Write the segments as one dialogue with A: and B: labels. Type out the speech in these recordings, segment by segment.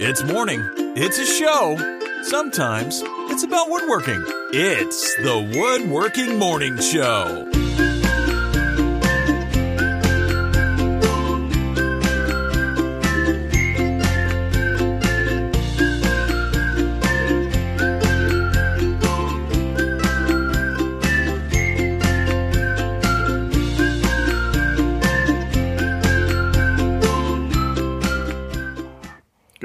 A: It's morning. It's a show. Sometimes it's about woodworking. It's the Woodworking Morning Show.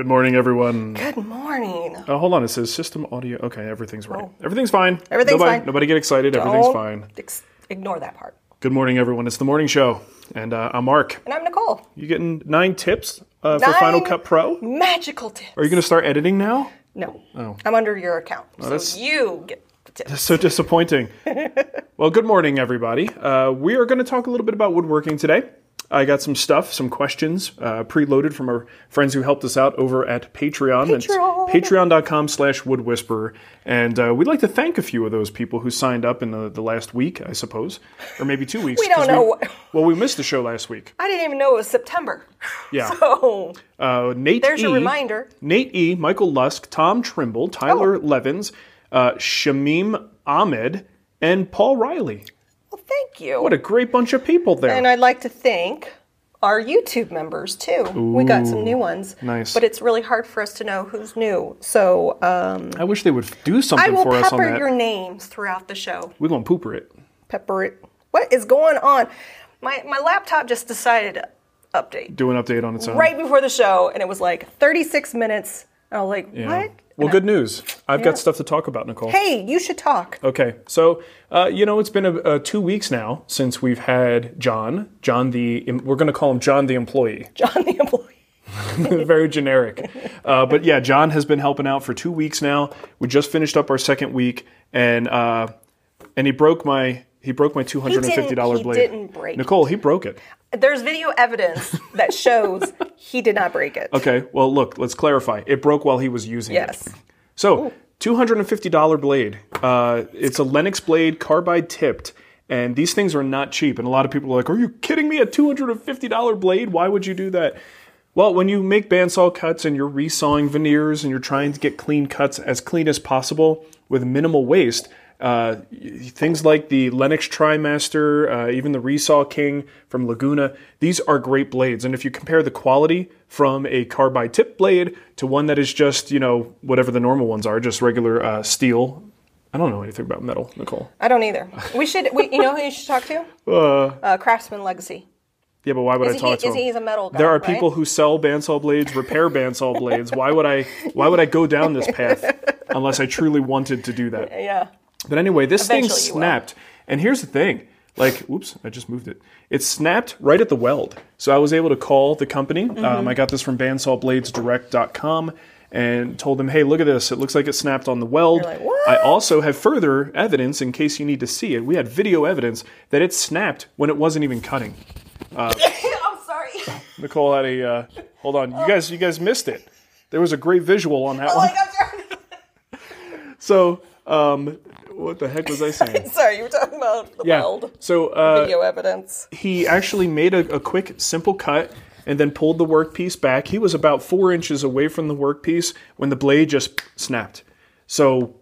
B: Morning, everyone.
C: Good morning.
B: Uh, hold on, it says system audio. Okay, everything's right. Everything's fine.
C: Oh. Everything's
B: nobody,
C: fine.
B: Nobody get excited. Everything's
C: Don't
B: fine.
C: ex- ignore that part.
B: Good morning, everyone. It's the morning show, and uh, I'm Mark.
C: And I'm Nicole.
B: You getting nine tips uh, for
C: Nine
B: Final Cut Pro?
C: Magical tips.
B: Are you going to start editing now?
C: No. I'm under your account. so
B: Oh. that's-
C: you get the tips.
B: So disappointing. well, good morning, everybody. Uh, we are going to talk a little bit about woodworking today. I got some stuff, some questions uh, preloaded from our friends who helped us out over at Patreon. It's
C: Patreon.
B: patreon.com slash woodwhisperer. And uh, we'd like to thank a few of those people who signed up in the, the last week, I suppose, or maybe two weeks.
C: We don't know what-
B: well, we missed the show last week.
C: I didn't even know it was September.
B: Yeah.
C: So
B: Uh, Nate
C: there's
B: E,
C: your reminder.
B: Nate E, Michael Lusk, Tom Trimble, Tyler
C: Oh.
B: Levins, uh, Shamim Ahmed, and Paul Riley.
C: Thank you.
B: What a great bunch of people there.
C: and I'd like to thank our YouTube members too. We got some new ones.
B: nice.
C: But it's really hard for us to know who's new. So um,
B: I wish they would do something for us on
C: pepper your names throughout the show.
B: We're going to pooper it.
C: Pepper it. What is going on? My my laptop just decided to update.
B: Do an update on its own.
C: right before the show, and it was like 36 minutes. And I was like,
B: Yeah.
C: what?
B: Well, good news. I've
C: Yeah.
B: got stuff to talk about, Nicole.
C: Hey, you should talk.
B: Okay, so uh, you know it's been a, uh two weeks now since we've had John. John the we're going to call him John the employee.
C: John the employee.
B: Very generic, uh, but yeah, John has been helping out for two weeks now. We just finished up our second week, and uh, and he broke my he broke my two hundred and fifty dollar blade.
C: he didn't break it.
B: Nicole, he broke it.
C: There's video evidence that shows he did not break it.
B: Okay, well look, let's clarify. It broke while he was using it.
C: Yes.
B: So, $250 blade. Uh, it's a Lenox blade, carbide tipped, and these things are not cheap. And a lot of people are like, Are you kidding me? A $250 blade? Why would you do that? Well, when you make bandsaw cuts and you're resawing veneers and you're trying to get clean cuts as clean as possible with minimal waste, uh, things like the Lenox TriMaster, uh, even the Resaw King from Laguna, these are great blades. And if you compare the quality from a carbide tip blade to one that is just, you know, whatever the normal ones are, just regular uh, steel. I don't know anything about metal, Nicole.
C: I don't either. We should. We, you know who you should talk to? Uh, Craftsman Legacy.
B: Yeah, but why would
C: Is
B: I talk
C: he-
B: to
C: is
B: him?
C: he- he's a metal guy,
B: There are
C: right?
B: people who sell bandsaw blades, repair bandsaw blades. Why would I? Why would I go down this path unless I truly wanted to do that?
C: Yeah.
B: But anyway, this thing
C: Eventually will.
B: snapped. And here's the thing. Like, oops, I just moved it. It snapped right at the weld. So I was able to call the company.
C: Mm-hmm.
B: Um, I got this from bandsawbladesdirect.com and told them, hey, look at this. It looks like it snapped on the weld.
C: Like,
B: I also have further evidence in case you need to see it. We had video evidence that it snapped when it wasn't even cutting.
C: I'm sorry.
B: Nicole had a uh, hold on. You guys, you guys missed it. There was a great visual on that
C: Oh
B: one.
C: my God,
B: So, um, what the heck was I saying?
C: sorry. you were talking about the
B: Yeah.
C: weld.
B: So uh,
C: Video evidence.
B: he actually made a, a quick, simple cut and then pulled the workpiece back. He was about four inches away from the workpiece when the blade just snapped. So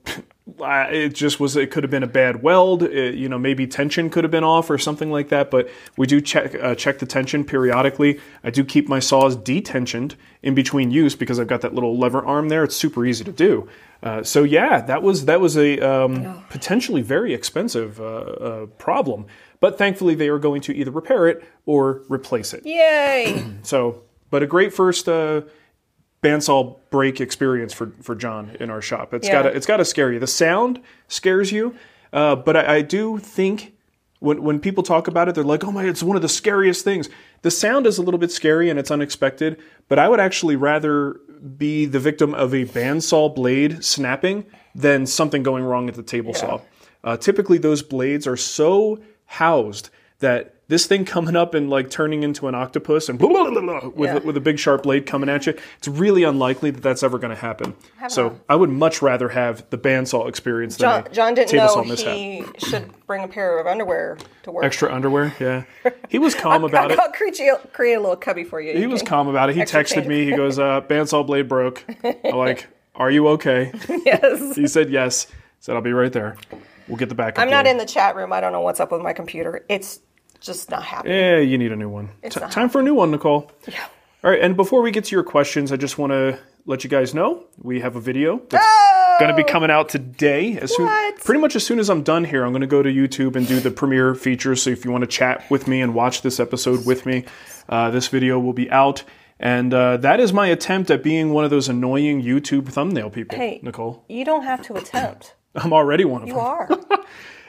B: it just was. It could have been a bad weld. It- you know, maybe tension could have been off or something like that. But we do check uh, check the tension periodically. I do keep my saws detensioned in between use because I've got that little lever arm there. It's super easy to do. Uh, so yeah, that was that was a um, potentially very expensive uh, uh, problem. But thankfully, they are going to either repair it or replace it.
C: Yay.
B: So, but a great first uh, bandsaw break experience for, for John in our shop. It's
C: Yeah.
B: got it's got to scare you. The sound scares you, uh, but I, I do think when when people talk about it, they're like, "Oh my, it's one of the scariest things." The sound is a little bit scary and it's unexpected, but I would actually rather be the victim of a bandsaw blade snapping than something going wrong at the table saw. Uh, typically, those blades are so housed that this thing coming up and like turning into an octopus and blah, blah, blah, blah, with,
C: Yeah.
B: with a big sharp blade coming at you, it's really unlikely that that's ever going to happen. So I would much rather have the bandsaw experience than
C: John,
B: a
C: John didn't
B: table
C: know
B: saw mishap.
C: he should bring a pair of underwear to work.
B: Extra underwear, yeah. He was calm about it.
C: I'll create, create a little cubby for you.
B: He
C: You
B: was calm about it. He texted
C: change.
B: me. He goes, uh, "Bandsaw blade broke." I'm like, "Are you okay?"
C: Yes.
B: He said yes. Said I'll be right there. We'll get the backup.
C: I'm not in the chat room. I don't know what's up with my computer. It's just not happening.
B: Yeah, you need a new one. T-
C: not
B: time for a new one, Nicole.
C: Yeah.
B: All right, and before we get to your questions, I just want to let you guys know we have a video that's going to be coming out today. As soon,
C: What?
B: pretty much as soon as I'm done here, I'm going to go to YouTube and do the premiere feature. So if you want to chat with me and watch this episode with me, uh, this video will be out. And uh, that is my attempt at being one of those annoying YouTube thumbnail people,
C: Hey,
B: Nicole.
C: You don't have to attempt.
B: I'm already one of
C: You
B: them.
C: You are.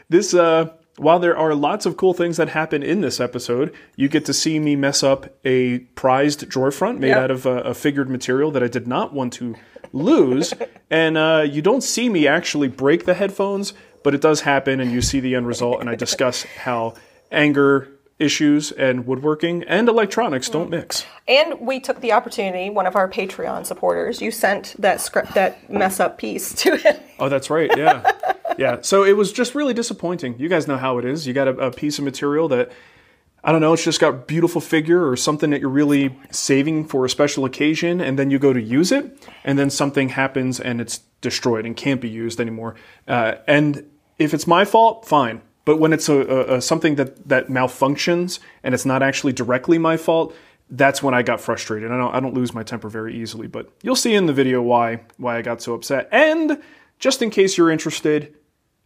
B: This, uh, while there are lots of cool things that happen in this episode, you get to see me mess up a prized drawer front made
C: Yep.
B: out of uh, a figured material that I did not want to lose. and uh, you don't see me actually break the headphones, but it does happen, and you see the end result. And I discuss how anger issues and woodworking and electronics don't mix.
C: and we took the opportunity. One of our Patreon supporters, you sent that script, that mess up piece to him.
B: Oh, that's right. Yeah. yeah. So it was just really disappointing. You guys know how it is. You got a, a piece of material that, I don't know, it's just got beautiful figure or something that you're really saving for a special occasion, and then you go to use it, and then something happens and it's destroyed and can't be used anymore. Uh, and if it's my fault, fine. But when it's a, a, a something that, that malfunctions and it's not actually directly my fault, that's when I got frustrated. I don't I don't lose my temper very easily, but you'll see in the video why why I got so upset. And just in case you're interested,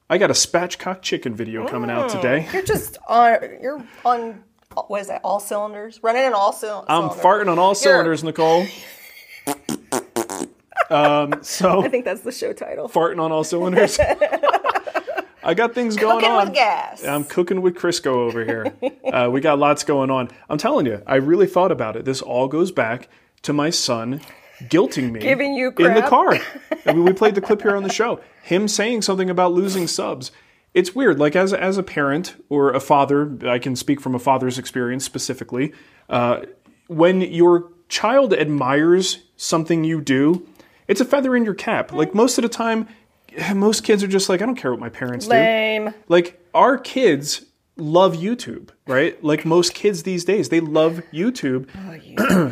B: I got a spatchcock chicken video coming out today.
C: You're just on. You're on. What is that? All cylinders. Running on all cylinders.
B: I'm farting on all cylinders, Nicole. um, so
C: I think that's the show title.
B: farting on all cylinders. I got things going
C: Cooking
B: on.
C: with gas.
B: I'm cooking with Crisco over here. Uh, we got lots going on. I'm telling you, I really thought about it. This all goes back to my son guilting me
C: Giving you
B: in the car. I mean, we played the clip here on the show. Him saying something about losing subs. It's weird. Like as as a parent or a father, I can speak from a father's experience specifically. Uh, when your child admires something you do, it's a feather in your cap. Like most of the time, most kids are just like, I don't care what my parents do
C: Lame.
B: like our kids love YouTube, right? Like most kids these days, they love YouTube.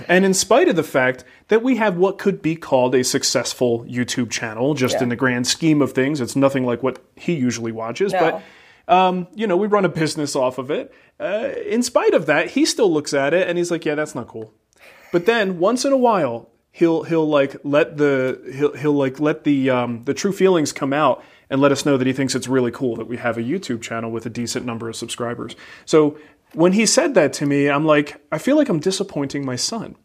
B: and in spite of the fact that we have what could be called a successful YouTube channel, just
C: Yeah.
B: in the grand scheme of things, it's nothing like what he usually watches,
C: No.
B: but um, you know, we run a business off of it. Uh, in spite of that, he still looks at it and he's like, "Yeah, that's not cool." But then once in a while, he'll he'll like let the he'll he'll like let the um, the true feelings come out and let us know that he thinks it's really cool that we have a YouTube channel with a decent number of subscribers. So when he said that to me, I'm like, I feel like I'm disappointing my son.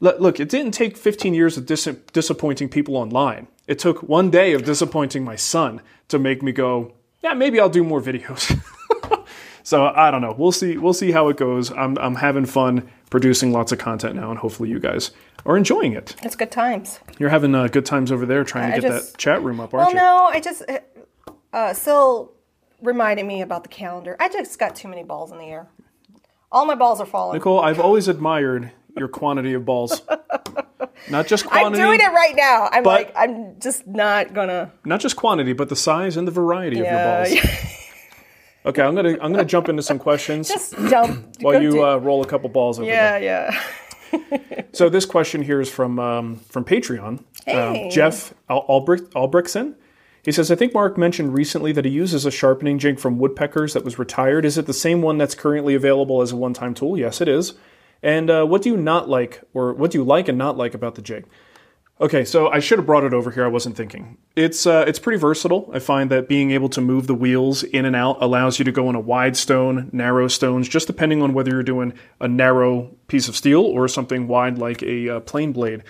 B: Look, look, it didn't take 15 years of dis- disappointing people online. It took one day of disappointing my son to make me go, yeah, maybe I'll do more videos. so I don't know. We'll see. We'll see how it goes. I'm I'm having fun producing lots of content now, and hopefully you guys are enjoying it.
C: It's good times.
B: You're having uh, good times over there trying to get
C: just-
B: that chat room up, aren't you?
C: no, I just uh, Sil reminded me about the calendar. I just got too many balls in the air. All my balls are falling.
B: Nicole, I've always admired your quantity of balls. Not just quantity.
C: I'm doing it right now. I'm like, I'm just not gonna.
B: not just quantity, but the size and the variety
C: Yeah,
B: of your balls. Okay, I'm gonna I'm gonna jump into some questions
C: just jump.
B: while you uh, roll a couple balls over there.
C: yeah, yeah.
B: So this question here is from um, from Patreon.
C: Hey.
B: Um, Jeff Al- Albrecht, Albrechtson. He says, I think Mark mentioned recently that he uses a sharpening jig from Woodpeckers that was retired. Is it the same one that's currently available as a one time tool? Yes, it is. And uh, what do you not like, or what do you like and not like about the jig? Okay, so I should have brought it over here. I wasn't thinking. It's uh, it's pretty versatile. I find that being able to move the wheels in and out allows you to go on a wide stone, narrow stones, just depending on whether you're doing a narrow piece of steel or something wide like a uh, plane blade.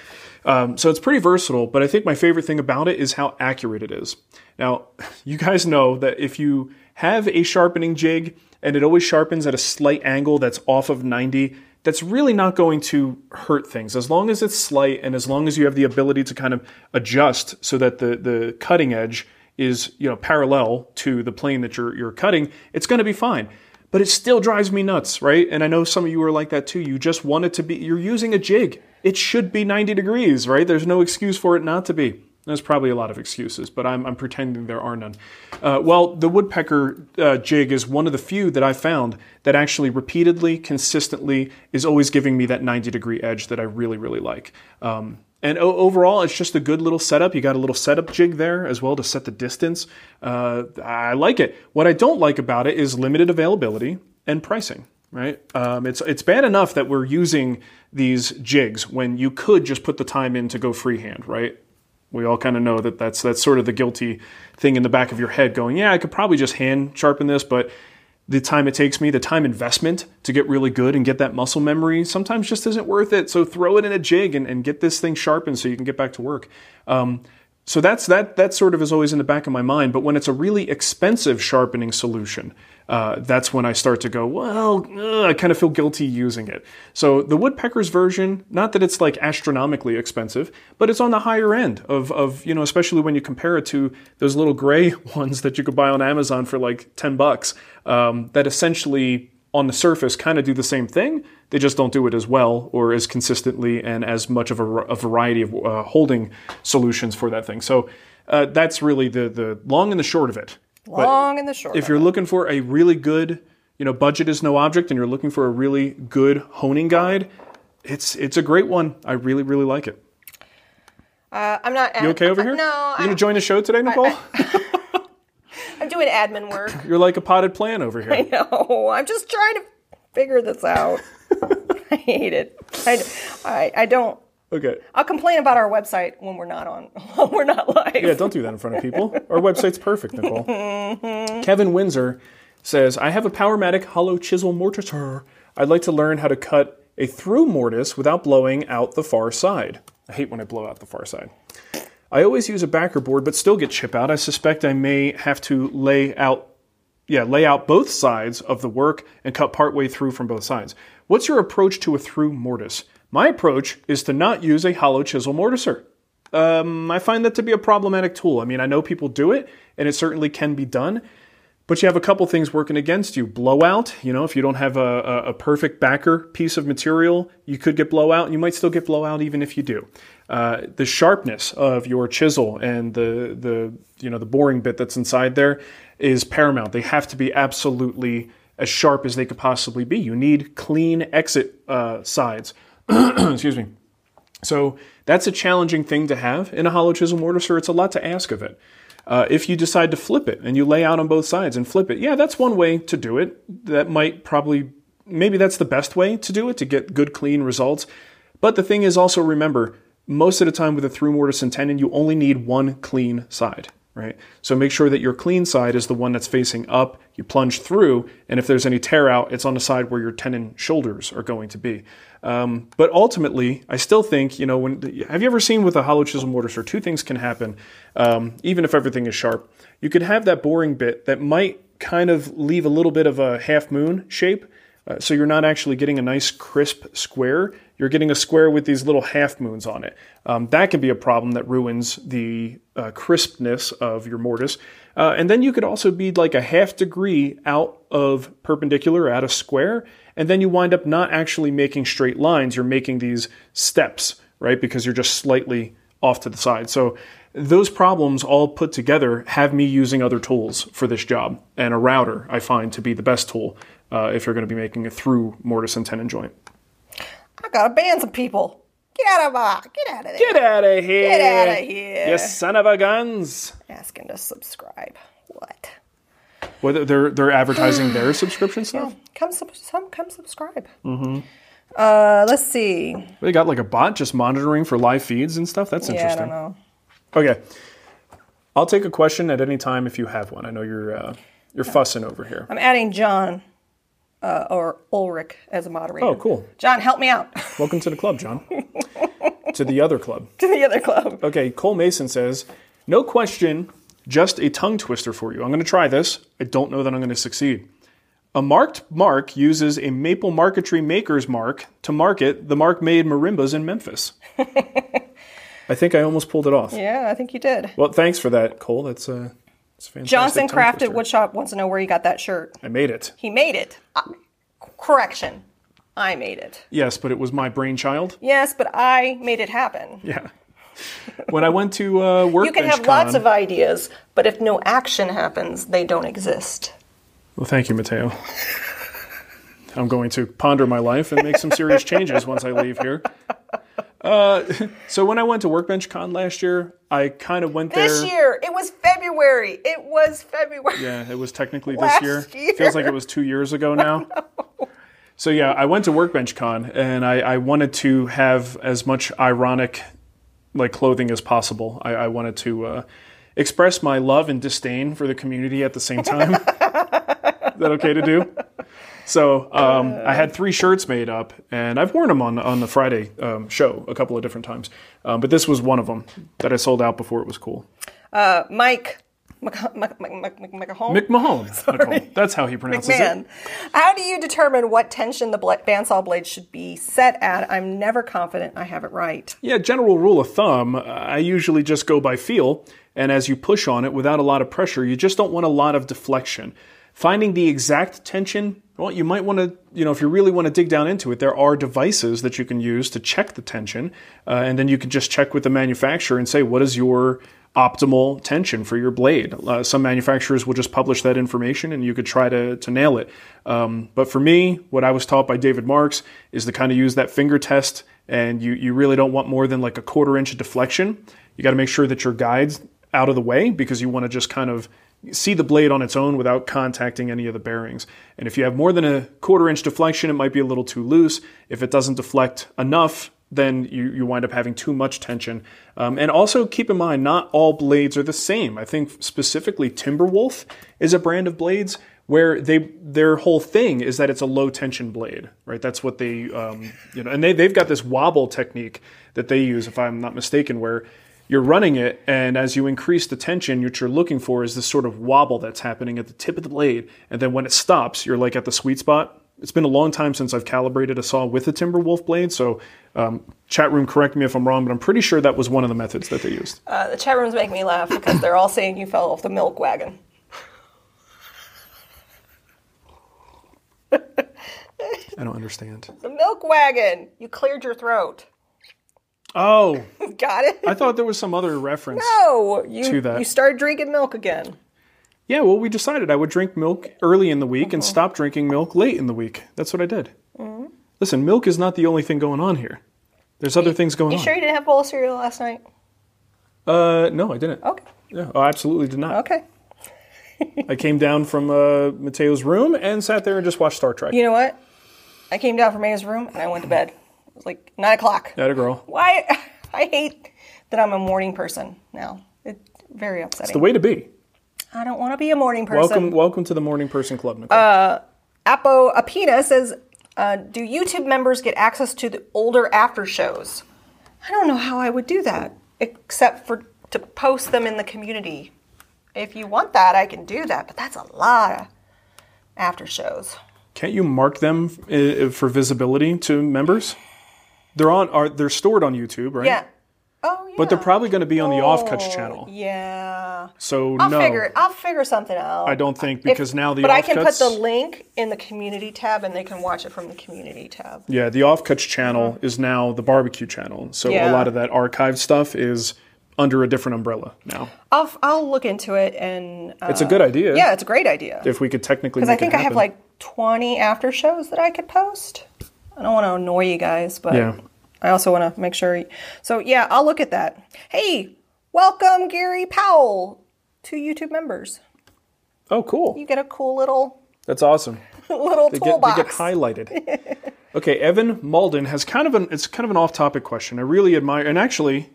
B: Um, so it's pretty versatile. But I think my favorite thing about it is how accurate it is. Now, you guys know that if you have a sharpening jig and it always sharpens at a slight angle that's off of 90, that's really not going to hurt things as long as it's slight and as long as you have the ability to kind of adjust so that the, the cutting edge is you know parallel to the plane that you're, you're cutting it's going to be fine but it still drives me nuts, right? And I know some of you are like that too. You just want it to be, you're using a jig. It should be 90 degrees, right? There's no excuse for it not to be. There's probably a lot of excuses, but I'm, I'm pretending there are none. Uh, well, the woodpecker uh, jig is one of the few that I found that actually repeatedly, consistently is always giving me that 90 degree edge that I really, really like. Um, and overall, it's just a good little setup. You got a little setup jig there as well to set the distance. Uh, I like it. What I don't like about it is limited availability and pricing. Right? Um, it's it's bad enough that we're using these jigs when you could just put the time in to go freehand. Right? We all kind of know that that's that's sort of the guilty thing in the back of your head, going, yeah, I could probably just hand sharpen this, but the time it takes me, the time investment to get really good and get that muscle memory sometimes just isn't worth it. So throw it in a jig and, and get this thing sharpened so you can get back to work. Um, so that's that that sort of is always in the back of my mind. But when it's a really expensive sharpening solution, uh, that's when I start to go, well, ugh, I kind of feel guilty using it. So the woodpecker's version, not that it's like astronomically expensive, but it's on the higher end of, of you know, especially when you compare it to those little gray ones that you could buy on Amazon for like 10 bucks, um, that essentially on the surface kind of do the same thing. They just don't do it as well or as consistently and as much of a, a variety of uh, holding solutions for that thing. So uh, that's really the, the long and the short of it. But
C: Long and the short.
B: if you're
C: it.
B: looking for a really good, you know, budget is no object, and you're looking for a really good honing guide, it's it's a great one. I really really like it.
C: uh, I'm not.
B: You okay over here?
C: No,
B: You
C: I'm,
B: gonna join the show today, Nicole?
C: I'm doing admin work.
B: you're like a potted plant over here.
C: No, I'm just trying to figure this out. I hate it. I, I, I don't.
B: Okay.
C: I'll complain about our website when we're not on. When we're not live.
B: Yeah, don't do that in front of people. Our website's perfect, Nicole. Mm-hmm. Kevin Windsor says, I have a Powermatic hollow chisel mortiser. I'd like to learn how to cut a through mortise without blowing out the far side. I hate when I blow out the far side. I always use a backer board, but still get chip out. I suspect I may have to lay out yeah, lay out both sides of the work and cut partway through from both sides. What's your approach to a through mortise? My approach is to not use a hollow chisel mortiser. Um, I find that to be a problematic tool. I mean, I know people do it, and it certainly can be done, but you have a couple things working against you. Blowout, you know, if you don't have a, a, a perfect backer piece of material, you could get blowout, and you might still get blowout even if you do. Uh, the sharpness of your chisel and the the you know the boring bit that's inside there is paramount. They have to be absolutely as sharp as they could possibly be. You need clean exit uh, sides. Excuse me. So that's a challenging thing to have in a hollow chisel mortiser. It's a lot to ask of it. Uh, if you decide to flip it and you lay out on both sides and flip it, yeah, that's one way to do it. That might probably, maybe that's the best way to do it to get good, clean results. But the thing is also remember, most of the time with a through mortise and tenon, you only need one clean side, right? So make sure that your clean side is the one that's facing up. You plunge through, and if there's any tear out, it's on the side where your tenon shoulders are going to be. Um, but ultimately, I still think, you know, when have you ever seen with a hollow chisel mortiser, two things can happen, um, even if everything is sharp. You could have that boring bit that might kind of leave a little bit of a half moon shape. Uh, so you're not actually getting a nice crisp square. You're getting a square with these little half moons on it. Um, that can be a problem that ruins the uh, crispness of your mortise. Uh, and then you could also be like a half degree out of perpendicular, out of square, and then you wind up not actually making straight lines. You're making these steps, right? Because you're just slightly off to the side. So those problems all put together have me using other tools for this job. And a router I find to be the best tool uh, if you're going to be making a through mortise and tenon joint.
C: I gotta ban some people. Get out of uh, get out of there.
B: Get out of here!
C: Get out of here.
B: You son of a guns!
C: Asking to subscribe. What?
B: Well, they're they're advertising their subscription stuff. Yeah.
C: Come sub- some come subscribe. Mm-hmm. Uh, let's see.
B: They got like a bot just monitoring for live feeds and stuff. That's
C: Yeah, I
B: interesting.
C: don't know.
B: Okay, I'll take a question at any time if you have one. I know you're uh, you're fussing over here.
C: I'm adding John uh, or Ulrich as a moderator.
B: Oh, cool.
C: John, help me out
B: Welcome to the club, John. to the other club.
C: to the other club.
B: Okay, Cole Mason says, no question, just a tongue twister for you. I'm going to try this. I don't know that I'm going to succeed. A marked mark uses a maple marquetry maker's mark to market the mark made marimbas in Memphis. I think I almost pulled it off.
C: Yeah, I think you did.
B: Well, thanks for that, Cole. That's uh,
C: Johnson Crafted. Woodshop wants to know where you got that shirt.
B: I made it.
C: He made it. Uh, correction. I made it.
B: Yes, but it was my brainchild.
C: Yes, but I made it happen.
B: Yeah. when I went to uh,
C: You can have
B: Con,
C: lots of ideas, but if no action happens, they don't exist.
B: Well, thank you, Mateo. I'm going to ponder my life and make some serious changes once I leave here. Uh, so when I went to Workbench Con last year, I kind of went there.
C: This year, it was February. It was February.
B: Yeah, it was technically this
C: Last
B: year.
C: year.
B: Feels like it was two years ago now. So yeah, I went to Workbench Con and I, I wanted to have as much ironic like clothing as possible. I, I wanted to uh, express my love and disdain for the community at the same time. Is that okay to do? So um, I had three shirts made up, and I've worn them on on the Friday um, show a couple of different times. Um, but this was one of them that I sold out before it was cool.
C: Uh, Mike Mc- Mc- Mc- Mc- Mc- McMahon.
B: Mick Mahone. Nicole. That's how he pronounces it.
C: How do you determine what tension the bandsaw blade should be set at? I'm never confident I have it right.
B: Yeah, general rule of thumb, uh, I usually just go by feel, and as you push on it without a lot of pressure, you just don't want a lot of deflection. Finding the exact tension, well, you might want to, you know, if you really want to dig down into it, there are devices that you can use to check the tension, uh, and then you can just check with the manufacturer and say, what is your optimal tension for your blade. Uh, some manufacturers will just publish that information and you could try to, to nail it. Um, but for me, what I was taught by David Marks is to kind of use that finger test and you, you really don't want more than like a quarter inch of deflection. You got to make sure that your guide's out of the way because you want to just kind of see the blade on its own without contacting any of the bearings. And if you have more than a quarter inch deflection, it might be a little too loose. If it doesn't deflect enough, then you, you wind up having too much tension. Um, and also keep in mind, not all blades are the same. I think specifically Timberwolf is a brand of blades where they their whole thing is that it's a low tension blade, right? That's what they um, you know, and they they've got this wobble technique that they use, if I'm not mistaken, where you're running it, and as you increase the tension, what you're looking for is this sort of wobble that's happening at the tip of the blade, and then when it stops, you're like at the sweet spot. It's been a long time since I've calibrated a saw with a Timberwolf blade, so um, chat room, correct me if I'm wrong, but I'm pretty sure that was one of the methods that they used.
C: Uh, the chat rooms make me laugh because they're all saying you fell off the milk wagon.
B: I don't understand.
C: The milk wagon. You cleared your throat.
B: Oh,
C: Got it?
B: I thought there was some other reference.
C: no, you
B: to that.
C: you started drinking milk again.
B: Yeah, well, we decided I would drink milk early in the week and stop drinking milk late in the week. That's what I did. Listen, milk is not the only thing going on here. There's other things going on.
C: You
B: on.
C: sure you didn't have a bowl of cereal last night?
B: Uh, no, I didn't.
C: Okay.
B: Yeah, I absolutely did not.
C: Okay.
B: I came down from uh, Mateo's room and sat there and just watched Star Trek.
C: You know what? I came down from Mae's room and I went to bed. Was like nine o'clock.
B: That a girl.
C: Why? I hate that I'm a morning person now. It's very upsetting.
B: It's the way to be.
C: I don't want to be a morning person.
B: Welcome, welcome to the Morning Person Club, Nicole.
C: Apo Apina says, uh, "Do YouTube members get access to the older after shows?" I don't know how I would do that, except for to post them in the community. If you want that, I can do that, but that's a lot of after shows.
B: Can't you mark them uh, for visibility to members? They're on. Are they're stored on YouTube, right?
C: Yeah. Oh yeah.
B: But they're probably going to be on the Offcuts
C: Oh,
B: channel.
C: Yeah.
B: So
C: I'll
B: no.
C: figure it. I'll figure something out.
B: I don't think
C: If-
B: because now the
C: but I can put the link in the community tab, and they can watch it from the community tab.
B: Yeah, the Offcuts channel is now the barbecue channel. So a lot of that archived stuff is under a different umbrella now.
C: I'll I'll look into it, and uh,
B: It's a good idea.
C: yeah, it's a great idea.
B: If we could technically
C: Because I think I have like 20 after shows that I could post. I don't want to annoy you guys, but
B: Yeah.
C: I also want to make sure. So yeah, I'll look at that. Hey, welcome Gary Powell to YouTube members.
B: Oh, cool.
C: You get a cool little
B: That's awesome.
C: little
B: They get, they get highlighted. okay, Evan Malden has kind of an it's kind of an off-topic question. I really admire and actually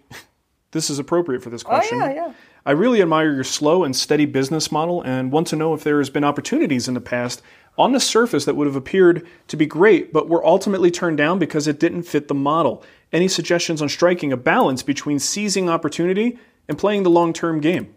B: this is appropriate for this question.
C: oh yeah, yeah.
B: I really admire your slow and steady business model and want to know if there has been opportunities in the past on the surface that would have appeared to be great but were ultimately turned down because it didn't fit the model. Any suggestions on striking a balance between seizing opportunity and playing the long-term game?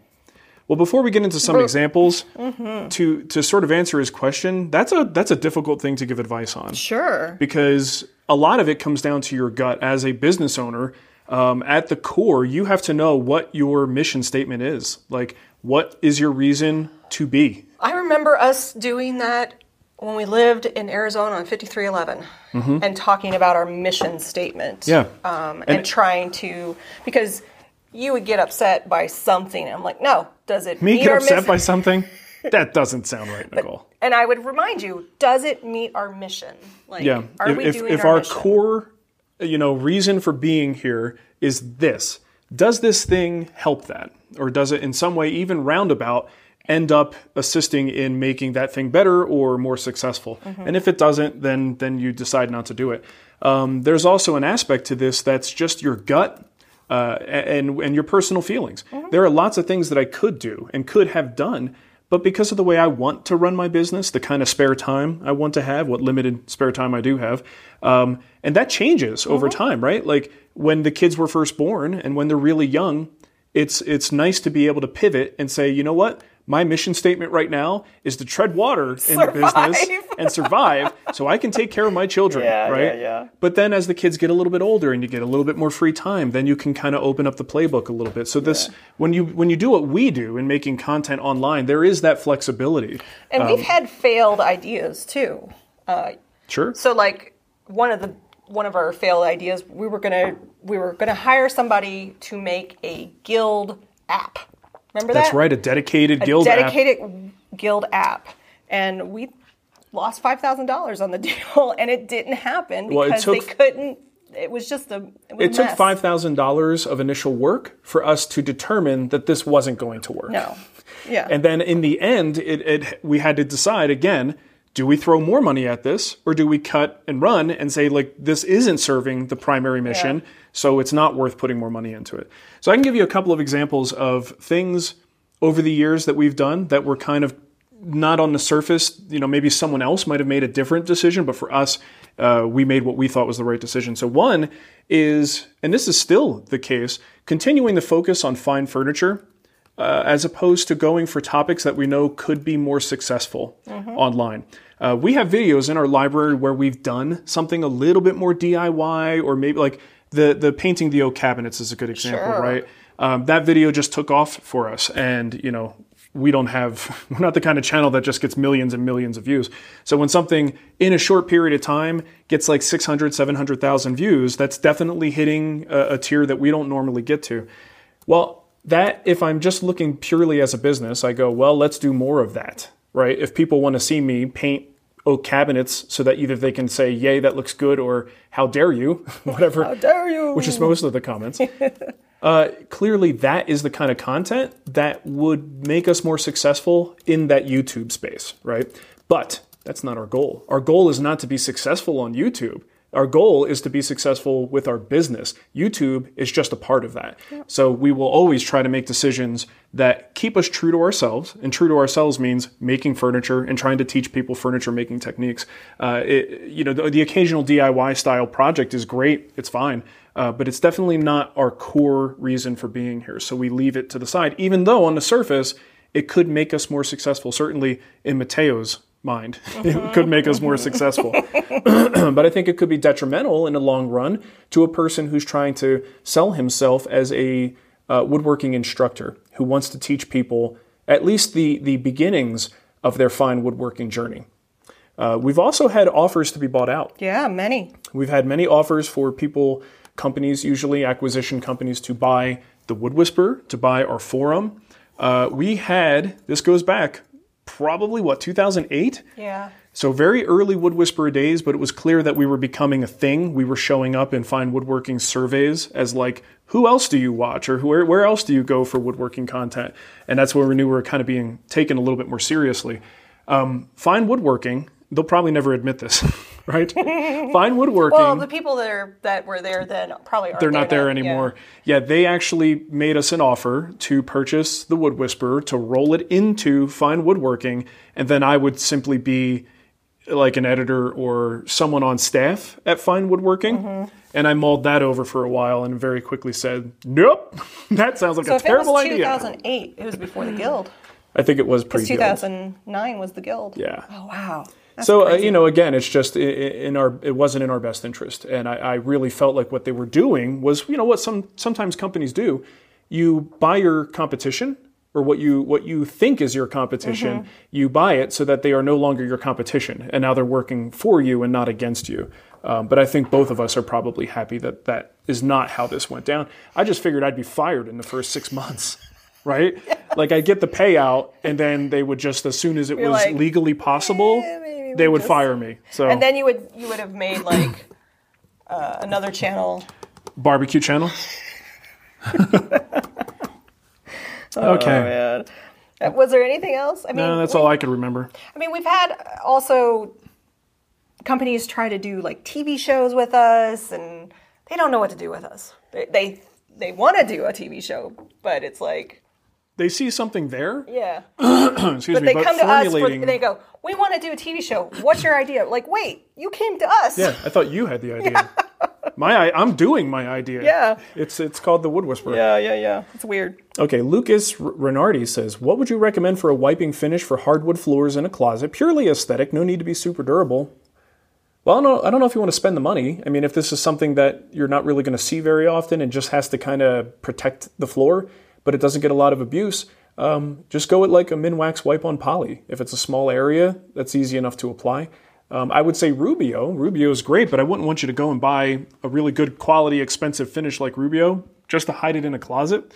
B: Well, before we get into some examples,
C: Mm-hmm.
B: to to sort of answer his question, that's a that's a difficult thing to give advice on
C: Sure.
B: because a lot of it comes down to your gut as a business owner. um, at the core, you have to know what your mission statement is. Like, what is your reason to be?
C: I remember us doing that when we lived in Arizona on 5311 and talking about our mission statement.
B: Mm-hmm. Yeah.
C: Um, and, trying to, because you would get upset by something. And I'm like, no, does it meet our mission?
B: Me
C: meet
B: get upset
C: mission?
B: by something? That doesn't sound right, Nicole.
C: and I would remind you, does it meet our mission? Like,
B: Yeah.
C: are
B: if
C: we
B: if,
C: doing
B: if
C: our,
B: our core, you know, reason for being here is this, does this thing help that, or does it in some way, even roundabout, end up assisting in making that thing better or more successful?
C: Mm-hmm.
B: And if it doesn't, then then you decide not to do it. Um, there's also an aspect to this that's just your gut. Uh, and and your personal feelings.
C: Mm-hmm.
B: There are lots of things that I could do and could have done, but because of the way I want to run my business, the kind of spare time I want to have, what limited spare time I do have, um, and that changes over time, right? Like when the kids were first born and when they're really young, it's it's nice to be able to pivot and say, you know what, my mission statement right now is to tread water in the business and survive, so I can take care of my children,
C: Yeah,
B: right?
C: yeah, yeah.
B: But then as the kids get a little bit older and you get a little bit more free time, then you can kind of open up the playbook a little bit. So this when you when you do what we do in making content online, there is that flexibility.
C: And
B: Um,
C: we've had failed ideas too.
B: Sure.
C: So like one of the one of our failed ideas, we were gonna we were gonna hire somebody to make a guild app. Remember
B: That's
C: that?
B: right, a dedicated
C: A
B: guild app.
C: dedicated guild app, and we lost five thousand dollars on the deal, and it didn't happen
B: Well, it
C: because
B: took-
C: they couldn't. It was just a. It,
B: It
C: a
B: took five thousand dollars of initial work for us to determine that this wasn't going to work.
C: No. Yeah.
B: And then in the end, it, it we had to decide again: do we throw more money at this, or do we cut and run and say like this isn't serving the primary mission, so it's not worth putting more money into it? So I can give you a couple of examples of things over the years that we've done that were kind of not on the surface. You know, maybe someone else might have made a different decision, but for us, uh, we made what we thought was the right decision. So one is, and this is still the case, continuing the focus on fine furniture uh, as opposed to going for topics that we know could be more successful online. Uh, we have videos in our library where we've done something a little bit more DIY, or maybe like the the painting the oak cabinets is a good example,
C: Sure.
B: right? Um, that video just took off for us, and you know we don't have we're not the kind of channel that just gets millions and millions of views. So when something in a short period of time gets like 600, 700,000 views, that's definitely hitting a, a tier that we don't normally get to. Well, that if I'm just looking purely as a business, I go, well, let's do more of that, right? If people want to see me paint oak cabinets so that either they can say, yay, that looks good, or how dare you, whatever. how
C: dare you.
B: Which is most of the comments. uh, clearly, that is the kind of content that would make us more successful in that YouTube space, right? But that's not our goal. Our goal is not to be successful on YouTube. Our goal is to be successful with our business. YouTube is just a part of that. So we will always try to make decisions that keep us true to ourselves. And true to ourselves means making furniture and trying to teach people furniture making techniques. Uh, it, you know, the, the occasional DIY style project is great. It's fine. Uh, but it's definitely not our core reason for being here. So we leave it to the side, even though on the surface, it could make us more successful. Certainly in Mateo's mind, it could make us more successful. but I think it could be detrimental in the long run to a person who's trying to sell himself as a uh, woodworking instructor who wants to teach people at least the, the beginnings of their fine woodworking journey. Uh, we've also had offers to be bought out.
C: yeah, many.
B: We've had many offers for people, companies, usually acquisition companies, to buy the Wood Whisperer, to buy our forum. Uh, we had, this goes back probably what, 2008?
C: Yeah.
B: So very early Wood Whisperer days, but it was clear that we were becoming a thing. We were showing up in fine woodworking surveys as like, who else do you watch or where, where else do you go for woodworking content? And that's where we knew we were kind of being taken a little bit more seriously. Um, fine woodworking, they'll probably never admit this, right? fine woodworking.
C: Well, the people that are that were there then probably aren't.
B: they're not there
C: now.
B: anymore. Yeah. they actually made us an offer to purchase the Wood Whisperer, to roll it into fine woodworking, and then I would simply be like an editor or someone on staff at Fine Woodworking.
C: Mm-hmm.
B: And I mulled that over for a while and very quickly said, Nope, that sounds like
C: So
B: a terrible
C: was
B: idea.
C: 2008, it was before the guild.
B: I think it was pre
C: 2009 was the guild.
B: Yeah.
C: Oh wow.
B: So uh, you know, again, it's just in our it wasn't in our best interest, and I, I really felt like what they were doing was you know what some sometimes companies do, you buy your competition or what you what you think is your competition,
C: Mm-hmm.
B: you buy it so that they are no longer your competition, and now they're working for you and not against you. Um, but I think both of us are probably happy that that is not how this went down. I just figured I'd be fired in the first six months. Right? Like I get the payout and then they would just as soon as it was
C: like,
B: legally possible,
C: "Eh, maybe
B: they would
C: just-"
B: fire me. So
C: And then you would you would have made like uh, another channel.
B: barbecue channel. okay.
C: Man. Uh, Was there anything else? I mean,
B: no, that's
C: we-
B: all I could remember.
C: I mean, we've had also companies try to do like TV shows with us, and they don't know what to do with us. They they, they want to do a TV show, but it's like,
B: They see something there.
C: yeah.
B: Excuse
C: But
B: me,
C: they
B: but
C: come to us. For,
B: formulating.
C: they go, "We want to do a TV show. What's your idea?" Like, wait, you came to us.
B: yeah, I thought you had the idea. My, I, I'm doing my idea.
C: Yeah.
B: It's it's called the Wood Whisperer.
C: yeah, yeah, yeah. It's weird.
B: Okay, Lucas R- Renardi says, "What would you recommend for a wiping finish for hardwood floors in a closet? Purely aesthetic, no need to be super durable." Well, I don't know, I don't know if you want to spend the money. I mean, if this is something that you're not really going to see very often and just has to kind of protect the floor, but it doesn't get a lot of abuse, um, just go with like a Minwax wipe on poly. If it's a small area, that's easy enough to apply. Um, I would say Rubio. Rubio is great, but I wouldn't want you to go and buy a really good quality, expensive finish like Rubio just to hide it in a closet.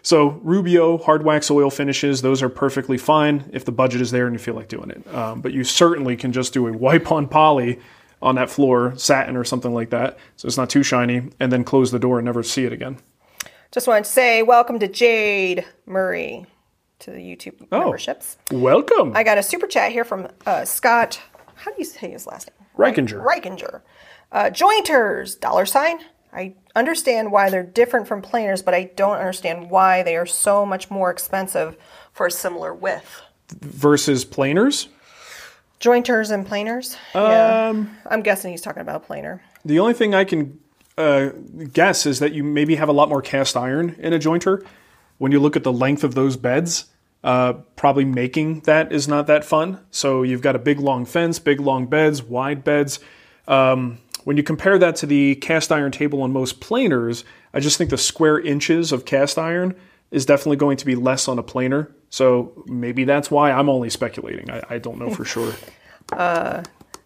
B: So Rubio, hard wax oil finishes, those are perfectly fine if the budget is there and you feel like doing it. Um, but you certainly can just do a wipe on poly on that floor, satin or something like that, so it's not too shiny, and then close the door and never see it again.
C: Just wanted to say welcome to Jade Murray to the YouTube
B: Oh.
C: memberships.
B: Welcome.
C: I got a super chat here from uh, Scott. How do you say his last name?
B: Reichinger.
C: Reichinger. Uh, jointers, dollar sign. I understand why they're different from planers, but I don't understand why they are so much more expensive for a similar width.
B: Versus planers.
C: Jointers and planers? yeah. I'm guessing he's talking about a planer.
B: The only thing I can uh, guess is that you maybe have a lot more cast iron in a jointer. When you look at the length of those beds, uh, probably making that is not that fun. So you've got a big long fence, big long beds, wide beds. Um, when you compare that to the cast iron table on most planers, I just think the square inches of cast iron is definitely going to be less on a planer. So maybe that's why I'm only speculating. I, I don't know for sure.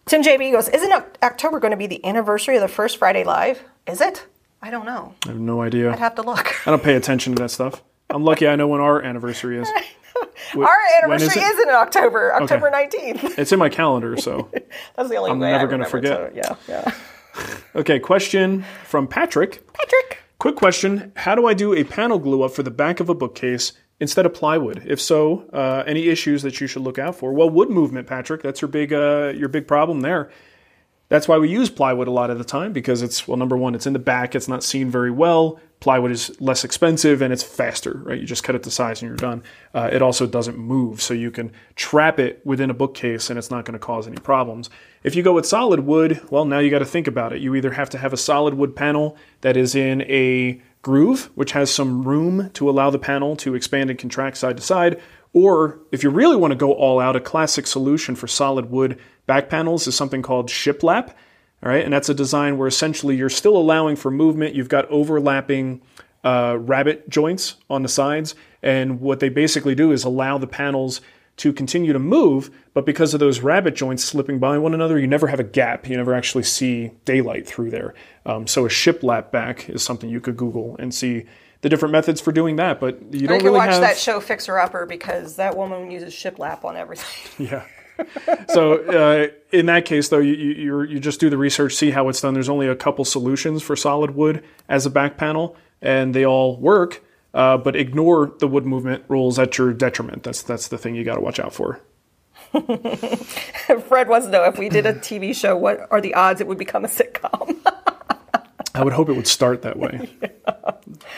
C: Tim JB goes, Isn't October going to be the anniversary of the first Friday Live? Is it? I don't know.
B: I have no idea.
C: I'd have to look.
B: I don't pay attention to that stuff. I'm lucky I know when our anniversary is. Wh-
C: Our anniversary
B: it?
C: is in October, October 19th.
B: It's in my calendar, so.
C: That's the only way
B: I'm
C: way
B: never
C: I
B: gonna forget.
C: so, yeah, yeah.
B: Okay, question from Patrick.
C: Patrick.
B: Quick question How do I do a panel glue up for the back of a bookcase instead of plywood? If so, uh, any issues that you should look out for? Well, wood movement, Patrick, that's your big, uh, your big problem there. That's why we use plywood a lot of the time because it's, well, number one, it's in the back, it's not seen very well. Plywood is less expensive and it's faster, right? You just cut it to size and you're done. Uh, it also doesn't move, so you can trap it within a bookcase and it's not going to cause any problems. If you go with solid wood, well, now you got to think about it. You either have to have a solid wood panel that is in a groove, which has some room to allow the panel to expand and contract side to side, or if you really want to go all out, a classic solution for solid wood back panels is something called shiplap. All right, and that's a design where essentially you're still allowing for movement. You've got overlapping uh, rabbet joints on the sides, and what they basically do is allow the panels to continue to move. But because of those rabbet joints slipping by one another, you never have a gap. You never actually see daylight through there. Um, so a shiplap back is something you could Google and see the different methods for doing that. But you don't
C: can
B: really
C: watch
B: have
C: that show Fixer Upper because that woman uses shiplap on everything.
B: Yeah. so uh, in that case, though, you, you you just do the research, see how it's done. There's only a couple solutions for solid wood as a back panel, and they all work. Uh, but ignore the wood movement rules at your detriment. That's that's the thing you got to watch out for.
C: Fred wants to know if we did a TV show, what are the odds it would become a sitcom?
B: I would hope it would start that way,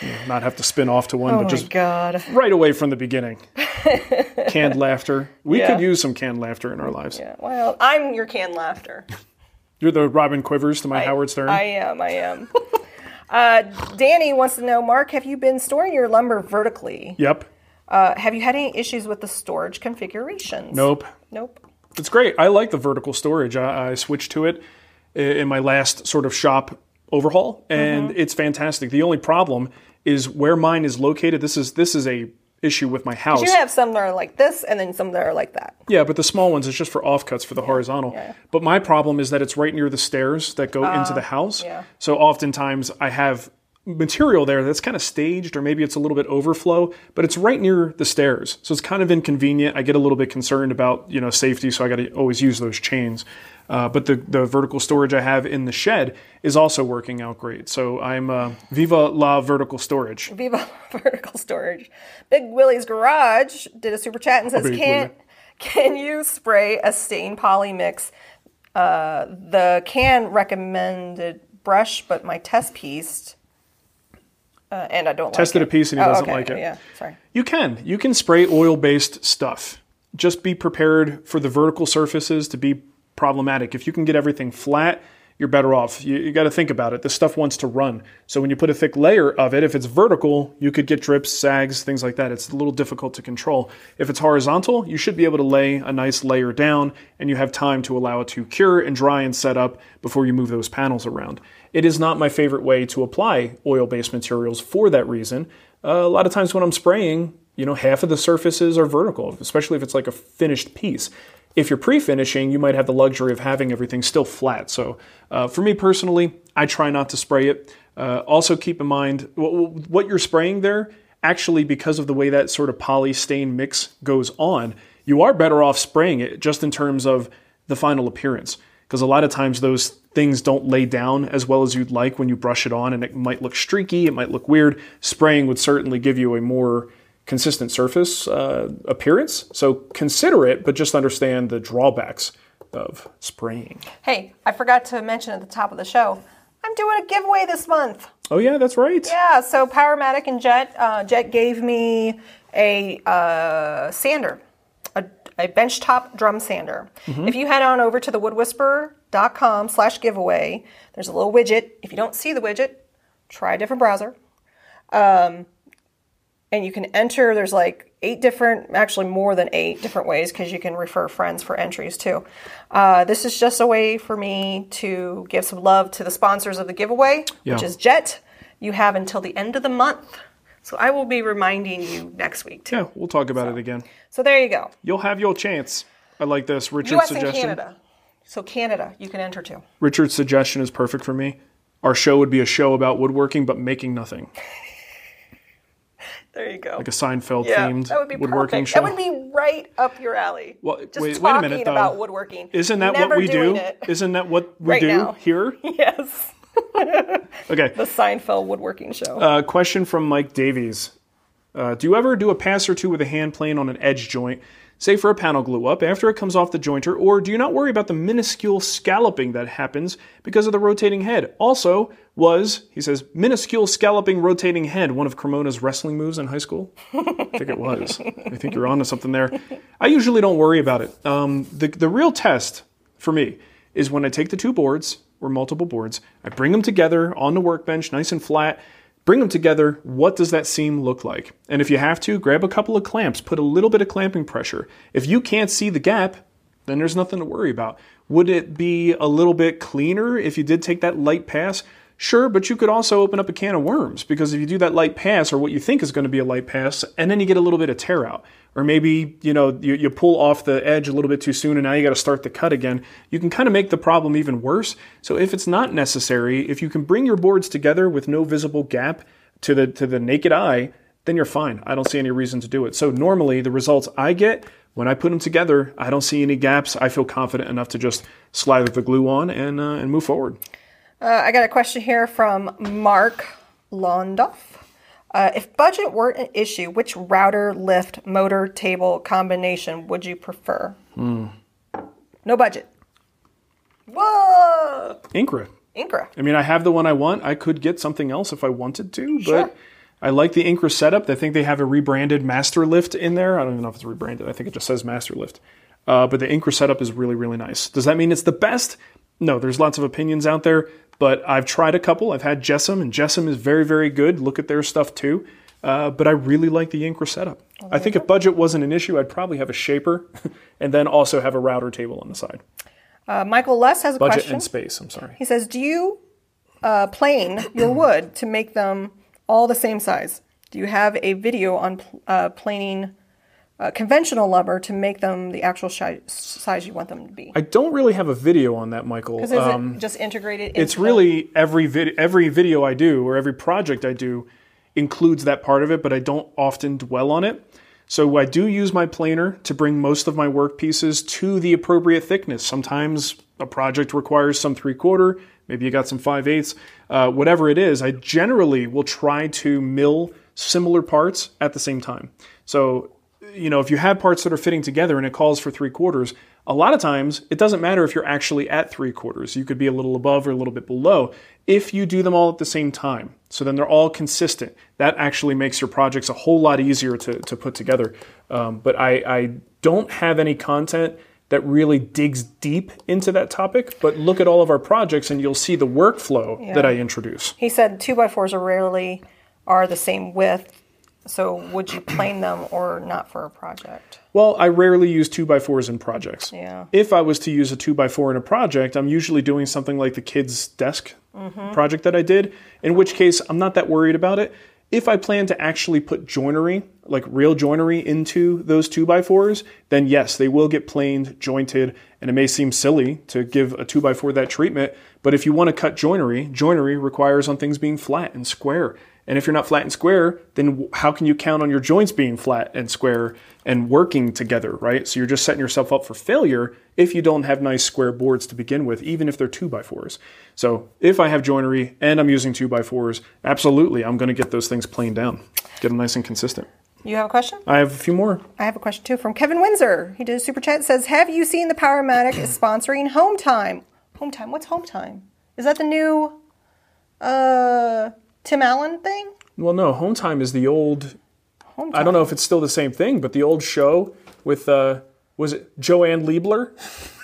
B: You know, not have to spin off to one,
C: oh
B: but just
C: god.
B: right away from the beginning. canned laughter. We
C: Yeah.
B: could use some canned laughter in our lives.
C: Yeah, well, I'm your canned laughter.
B: You're the Robin Quivers to my Howard Stern.
C: I am, I am. uh, Danny wants to know, Mark, have you been storing your lumber vertically?
B: yep.
C: Uh, have you had any issues with the storage configurations?
B: Nope.
C: Nope.
B: It's great. I like the vertical storage. I, I switched to it in my last sort of shop overhaul, and
C: Mm-hmm.
B: it's fantastic. The only problem is where mine is located. This is this is a issue with my house.
C: You have some that are like this, and then some that are like that.
B: Yeah, but the small ones is just for offcuts for the horizontal.
C: yeah.
B: But my problem is that it's right near the stairs that go into the house.
C: yeah.
B: So oftentimes I have material there that's kind of staged or maybe it's a little bit overflow, but it's right near the stairs. So it's kind of inconvenient. I get a little bit concerned about, you know, safety, so I got to always use those chains. Uh, but the, the vertical storage I have in the shed is also working out great. So I'm uh, Viva la vertical storage.
C: Viva vertical storage. Big Willie's Garage did a super chat and says, "Can can you spray a stain poly mix? Uh, the can recommended brush, but my test piece, uh, and I don't
B: Tested
C: like
B: a piece and he
C: Oh,
B: doesn't
C: okay,
B: like it.
C: Yeah, sorry.
B: You can. You can spray oil based stuff. Just be prepared for the vertical surfaces to be problematic. If you can get everything flat, you're better off. You, you got to think about it. This stuff wants to run. So when you put a thick layer of it, if it's vertical, you could get drips, sags, things like that. It's a little difficult to control. If it's horizontal, you should be able to lay a nice layer down and you have time to allow it to cure and dry and set up before you move those panels around. It is not my favorite way to apply oil based materials for that reason. Uh, a lot of times when I'm spraying, you know, half of the surfaces are vertical, especially if it's like a finished piece. If you're pre-finishing, you might have the luxury of having everything still flat. So, uh, for me personally, I try not to spray it. Uh, also, keep in mind what, what you're spraying there. Actually, because of the way that sort of poly stain mix goes on, you are better off spraying it just in terms of the final appearance. Because a lot of times those things don't lay down as well as you'd like when you brush it on, and it might look streaky, it might look weird. Spraying would certainly give you a more consistent surface uh, appearance. So consider it, but just understand the drawbacks of spraying.
C: Hey, I forgot to mention at the top of the show, I'm doing a giveaway this month.
B: Oh yeah, that's right.
C: Yeah, so Powermatic and Jet, uh, Jet gave me a uh, sander, a, a benchtop drum sander. If you head on over to the woodwhisperer.com slash giveaway, there's a little widget. If you don't see the widget, try a different browser. Um, and you can enter, there's like eight different, actually more than eight different ways because you can refer friends for entries too. Uh, this is just a way for me to give some love to the sponsors of the giveaway, which is Jet. You have until the end of the month. So I will be reminding you next week too.
B: Yeah, we'll talk about it again.
C: So there you go.
B: You'll have your chance. I like this. Richard's
C: US and
B: suggestion.
C: Canada. So Canada, you can enter too.
B: Richard's suggestion is perfect for me. Our show would be a show about woodworking, but making nothing,
C: There you go.
B: like a Seinfeld
C: yeah,
B: themed
C: that would be
B: woodworking
C: perfect.
B: show.
C: That would be right up your alley.
B: Well,
C: Just
B: wait- wait a
C: talking
B: minute, though.
C: about woodworking.
B: Isn't that
C: Never
B: what we do?
C: It.
B: Isn't that what we
C: Right
B: do
C: now.
B: here?
C: Yes.
B: Okay.
C: The Seinfeld woodworking show.
B: Uh, question from Mike Davies. Uh, do you ever do a pass or two with a hand plane on an edge joint, say for a panel glue up, after it comes off the jointer, or do you not worry about the minuscule scalloping that happens because of the rotating head? Also, was, he says, minuscule scalloping rotating head one of Cremona's wrestling moves in high school? I think it was. I think you're onto something there. I usually don't worry about it. Um, the, the real test for me is when I take the two boards or multiple boards, I bring them together on the workbench, nice and flat, bring them together. What does that seam look like? And if you have to, grab a couple of clamps, put a little bit of clamping pressure. If you can't see the gap, then there's nothing to worry about. Would it be a little bit cleaner if you did take that light pass? Sure, but you could also open up a can of worms because if you do that light pass or what you think is going to be a light pass, and then you get a little bit of tear out, or maybe you know you, you pull off the edge a little bit too soon and now you got to start the cut again, you can kind of make the problem even worse. So if it's not necessary, if you can bring your boards together with no visible gap to the to the naked eye, then you're fine. I don't see any reason to do it. So normally the results I get when I put them together, I don't see any gaps. I feel confident enough to just slide the glue on and uh, and move forward.
C: Uh, I got a question here from Mark Londoff. Uh, if budget weren't an issue, which router, lift, motor, table combination would you prefer?
B: Hmm.
C: No budget. Whoa!
B: Incra.
C: Incra.
B: I mean, I have the one I want. I could get something else if I wanted to, but
C: Sure.
B: I like the Incra setup. I think they have a rebranded Master Lift in there. I don't even know if it's rebranded. I think it just says Master Lift. Uh, but the Incra setup is really, really nice. Does that mean it's the best? No, there's lots of opinions out there, but I've tried a couple. I've had JessEm, and JessEm is very, very good. Look at their stuff too. Uh, but I really like the Incra setup. I think if budget wasn't an issue, I'd probably have a shaper and then also have a router table on the side.
C: Uh, Michael Less has a
B: Budget
C: question.
B: and space, I'm sorry.
C: He says, "Do you uh, plane your wood to make them all the same size? Do you have a video on pl- uh, planing uh, conventional lumber to make them the actual shi- size you want them to be?
B: I don't really have a video on that, Michael.
C: Because
B: Um,
C: it just integrated? Into
B: it's
C: the-
B: really every vid- every video I do or every project I do includes that part of it, but I don't often dwell on it. So I do use my planer to bring most of my work pieces to the appropriate thickness. Sometimes a project requires some three quarter, maybe you got some five eighths, uh, whatever it is. I generally will try to mill similar parts at the same time. So you know, if you have parts that are fitting together and it calls for three quarters, a lot of times it doesn't matter if you're actually at three quarters. You could be a little above or a little bit below if you do them all at the same time. So then they're all consistent. That actually makes your projects a whole lot easier to, to put together. Um, but I, I don't have any content that really digs deep into that topic, but look at all of our projects and you'll see the workflow that I introduce.
C: He said two by fours are rarely are the same width. So would you plane them or not for a project?
B: Well, I rarely use 2x4s in projects.
C: Yeah.
B: If I was to use a 2x4 in a project, I'm usually doing something like the kids' desk mm-hmm. project that I did, in which case I'm not that worried about it. If I plan to actually put joinery, like real joinery, into those 2x4s, then yes, they will get planed, jointed, and it may seem silly to give a 2x4 that treatment, but if you want to cut joinery, joinery requires on things being flat and square. And if you're not flat and square, then how can you count on your joints being flat and square and working together, right? So you're just setting yourself up for failure if you don't have nice square boards to begin with, even if they're two by fours. So if I have joinery and I'm using two by fours, absolutely, I'm going to get those things planed down, get them nice and consistent.
C: You have a question?
B: I have a few more.
C: I have a question too from Kevin Windsor. He did a super chat. Says, "Have you seen the Powermatic is sponsoring Home Time? Home Time. What's Home Time? Is that the new uh, Tim Allen thing?
B: Well, no, Home Time is the old.
C: Home Time.
B: I don't know if it's still the same thing, but the old show with uh, was it Joanne Liebeler?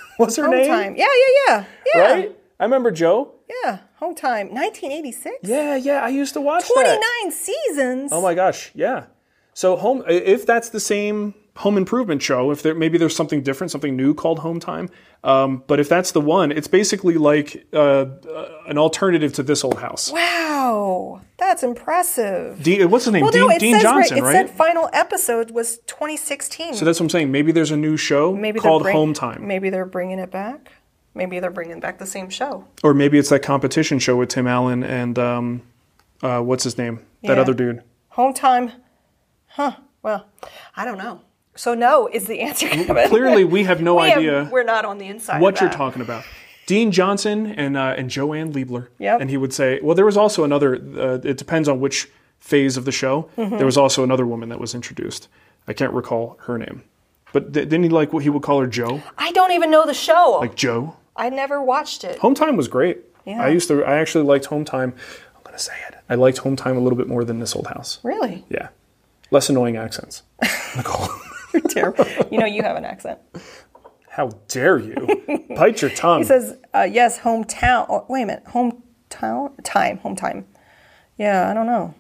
B: What's her
C: Home
B: name?
C: Time. Yeah, yeah, yeah, yeah.
B: Right? I remember Joe.
C: Yeah. Home Time. 1986.
B: Yeah, yeah, I used to watch
C: 29
B: that.
C: seasons.
B: Oh my gosh, yeah. So home, if that's the same home improvement show, if there maybe there's something different, something new called Home Time. Um, but if that's the one, it's basically like uh, uh, an alternative to This Old House.
C: Wow, that's impressive.
B: Dean, what's his name?
C: well,
B: Dean,
C: no, it
B: Dean
C: says
B: Johnson,
C: right. It
B: right?
C: said final episode was 2016.
B: so that's what I'm saying. Maybe there's a new show
C: maybe
B: called
C: bring-
B: Home Time,
C: Maybe they're bringing it back. Maybe they're bringing back the same show.
B: or maybe it's that competition show with Tim Allen and um, uh, what's his name? That other dude.
C: Home time, huh? Well, I don't know. So no is the answer. Kevin.
B: Clearly, we have no
C: We have-
B: idea
C: we're not on the inside.
B: what you're talking about. Dean Johnson and uh, and Joanne Liebeler.
C: Yep.
B: And he would say, well, there was also another. Uh, it depends on which phase of the show.
C: Mm-hmm.
B: There was also another woman that was introduced. I can't recall her name, but th- didn't he like what he would call her Joe?
C: I don't even know the show.
B: Like Joe.
C: I never watched it.
B: Home Time was great.
C: Yeah.
B: I used to. I actually liked Home Time. I'm gonna say it. I liked Home Time a little bit more than this old house.
C: Really?
B: Yeah. Less annoying accents. Nicole.
C: You're terrible. you know you have an accent.
B: How dare you? Bite your tongue.
C: He says, uh, yes, hometown. Oh, wait a minute. Hometown? Time. Home time. Yeah, I don't know.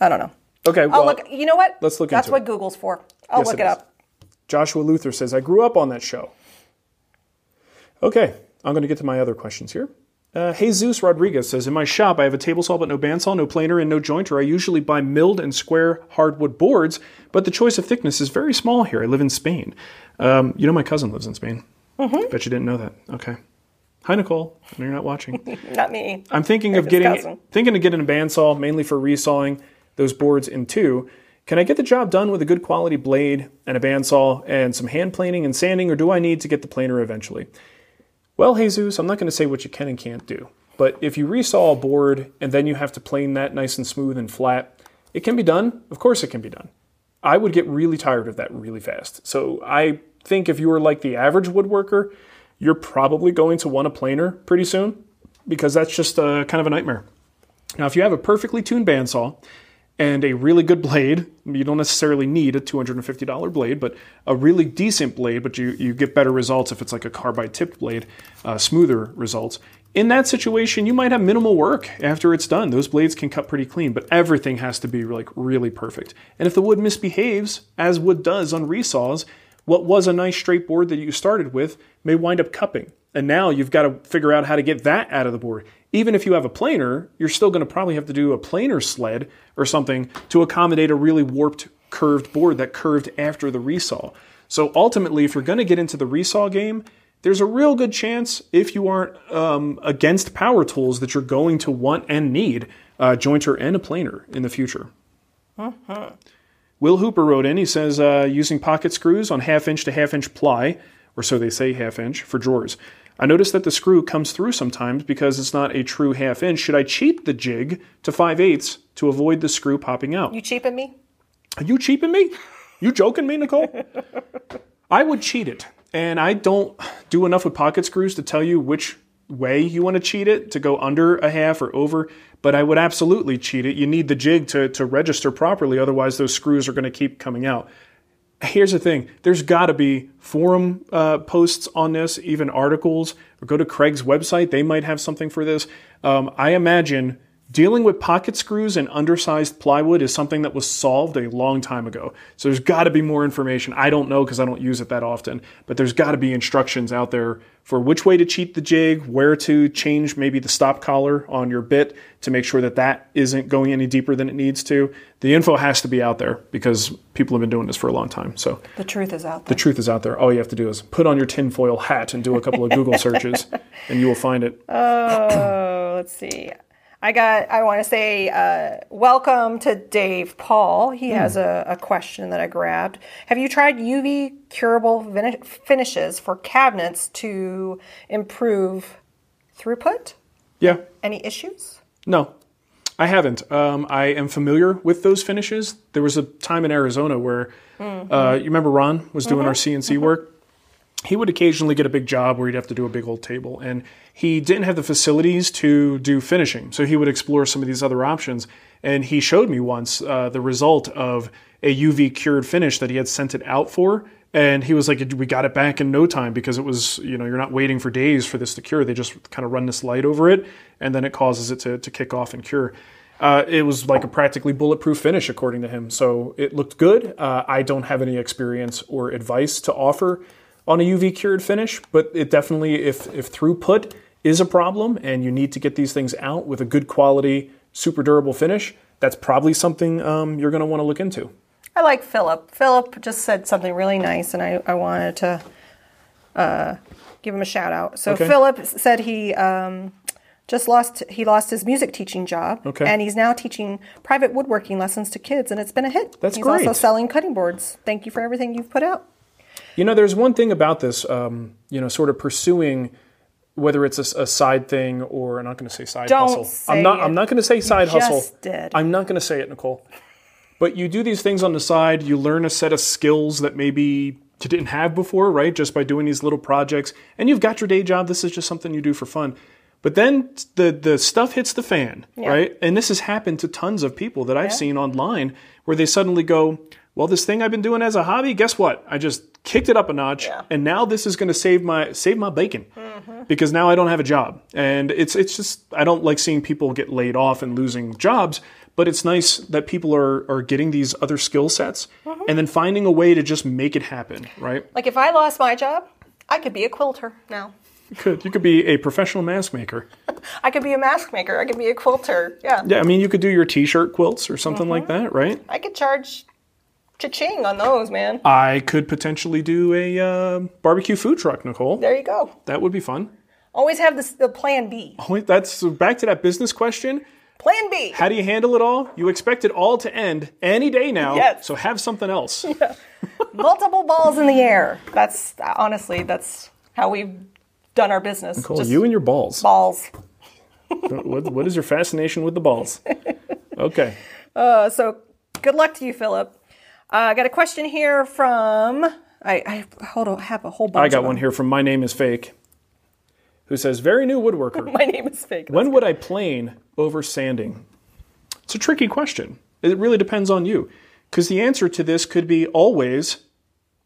C: I don't know.
B: okay. Well,
C: look. You know what?
B: let's look
C: That's what
B: it.
C: Google's for. I'll
B: Yes,
C: look
B: it
C: it, up.
B: Joshua Luther says, I grew up on that show. Okay, I'm going to get to my other questions here. Uh, Jesus Rodriguez says, In my shop, I have a table saw but no bandsaw, no planer, and no jointer. I usually buy milled and square hardwood boards, but the choice of thickness is very small here. I live in Spain. Um, you know, my cousin lives in Spain.
C: Mm-hmm.
B: Bet you didn't know that. Okay. Hi, Nicole. I know you're not watching.
C: Not me.
B: I'm thinking of getting
C: cousin.
B: thinking of getting a bandsaw mainly for resawing those boards in two. Can I get the job done with a good quality blade and a bandsaw and some hand planing and sanding, or do I need to get the planer eventually? Well, Jesus, I'm not going to say what you can and can't do, but if you resaw a board and then you have to plane that nice and smooth and flat, it can be done. Of course, it can be done. I would get really tired of that really fast. So I think if you are like the average woodworker, you're probably going to want a planer pretty soon because that's just uh, kind of a nightmare. Now, if you have a perfectly tuned bandsaw and a really good blade. You don't necessarily need a $250 blade, but a really decent blade, but you, you get better results if it's like a carbide tipped blade, uh, smoother results. In that situation, you might have minimal work after it's done. Those blades can cut pretty clean, but everything has to be like really perfect. And if the wood misbehaves, as wood does on resaws, what was a nice straight board that you started with may wind up cupping. And now you've got to figure out how to get that out of the board. Even if you have a planer, you're still going to probably have to do a planer sled or something to accommodate a really warped, curved board that curved after the resaw. So ultimately, if you're going to get into the resaw game, there's a real good chance, if you aren't um, against power tools, that you're going to want and need a jointer and a planer in the future. Will Hooper wrote in. He says uh, using pocket screws on half inch to half inch ply, or so they say half inch, for drawers. I notice that the screw comes through sometimes because it's not a true half inch. Should I cheat the jig to 5 eighths to avoid the screw popping out?
C: You cheapen me?
B: Are you cheaping me? You joking me, Nicole? I would cheat it. And I don't do enough with pocket screws to tell you which way you want to cheat it to go under a half or over, but I would absolutely cheat it. You need the jig to, to register properly, otherwise, those screws are going to keep coming out. Here's the thing there's got to be forum uh, posts on this, even articles, or go to Kreg's website. They might have something for this. Um, I imagine dealing with pocket screws and undersized plywood is something that was solved a long time ago. So there's got to be more information. I don't know because I don't use it that often, but there's got to be instructions out there for which way to cheat the jig, where to change maybe the stop collar on your bit to make sure that that isn't going any deeper than it needs to. The info has to be out there because people have been doing this for a long time. So
C: The truth is out there.
B: the truth is out there. All you have to do is put on your tinfoil hat and do a couple of Google searches, and you will find it.
C: Oh, let's see. I got. I want to say uh, welcome to Dave Paul. He has a, a question that I grabbed. Have you tried UV curable vini- finishes for cabinets to improve throughput?
B: Yeah.
C: Any issues?
B: No, I haven't. Um, I am familiar with those finishes. There was a time in Arizona where uh, you remember Ron was doing our CNC work. He would occasionally get a big job where he'd have to do a big old table, and he didn't have the facilities to do finishing. So he would explore some of these other options. And he showed me once uh, the result of a UV cured finish that he had sent it out for. And he was like, "We got it back in no time because it was, you know, you're not waiting for days for this to cure. They just kind of run this light over it, and then it causes it to, to kick off and cure." Uh, it was like a practically bulletproof finish, according to him. So it looked good. Uh, I don't have any experience or advice to offer on a UV cured finish, but it definitely, if if throughput is a problem and you need to get these things out with a good quality, super durable finish, that's probably something um, you're going to want to look into.
C: I like Philip. Philip just said something really nice, and I, I wanted to uh, give him a shout out. So
B: Okay.
C: Philip said he um, just lost he lost his music teaching job,
B: Okay.
C: and he's now teaching private woodworking lessons to kids, and it's been a hit.
B: That's
C: he's
B: great.
C: also selling cutting boards. Thank you for everything you've put out.
B: You know, there's one thing about this, um, you know, sort of pursuing whether it's a side thing or I'm not going to say side
C: Don't
B: hustle.
C: say
B: I'm not.
C: it.
B: I'm not going to say side
C: just
B: hustle.
C: did.
B: I'm not going to say it, Nicole. But you do these things on the side. You learn a set of skills that maybe you didn't have before, right? Just by doing these little projects, and you've got your day job. This is just something you do for fun. But then the the stuff hits the fan, right? And this has happened to tons of people that I've seen online where they suddenly go, "Well, this thing I've been doing as a hobby, guess what? I just kicked it up a notch, and now this is going to save my save my bacon mm-hmm. because now I don't have a job." And it's it's just I don't like seeing people get laid off and losing jobs, but it's nice that people are are getting these other skill sets mm-hmm. and then finding a way to just make it happen, right?
C: Like if I lost my job, I could be a quilter now.
B: You could you could be a professional mask maker.
C: I could be a mask maker. I could be a quilter. Yeah.
B: Yeah, I mean you could do your t-shirt quilts or something like mm-hmm. that, right?
C: I could charge cha-ching on those, man.
B: I could potentially do a uh, barbecue food truck, Nicole.
C: There you go.
B: That would be fun.
C: Always have this, the plan B.
B: Wait, that's back to that business question.
C: Plan B.
B: How do you handle it all? You expect it all to end any day now,
C: Yes.
B: so have something else.
C: Multiple balls in the air. That's honestly, that's how we've done our business.
B: Nicole,
C: Just
B: you and your balls.
C: balls.
B: what, what is your fascination with the balls? Okay.
C: Uh, so good luck to you, Philip. Uh, I got a question here from. I, I hold on, have a whole bunch.
B: I got one here from My Name is Fake, who says, Very new woodworker.
C: My name is fake.
B: When would I plane over sanding? It's a tricky question. It really depends on you. Because the answer to this could be always,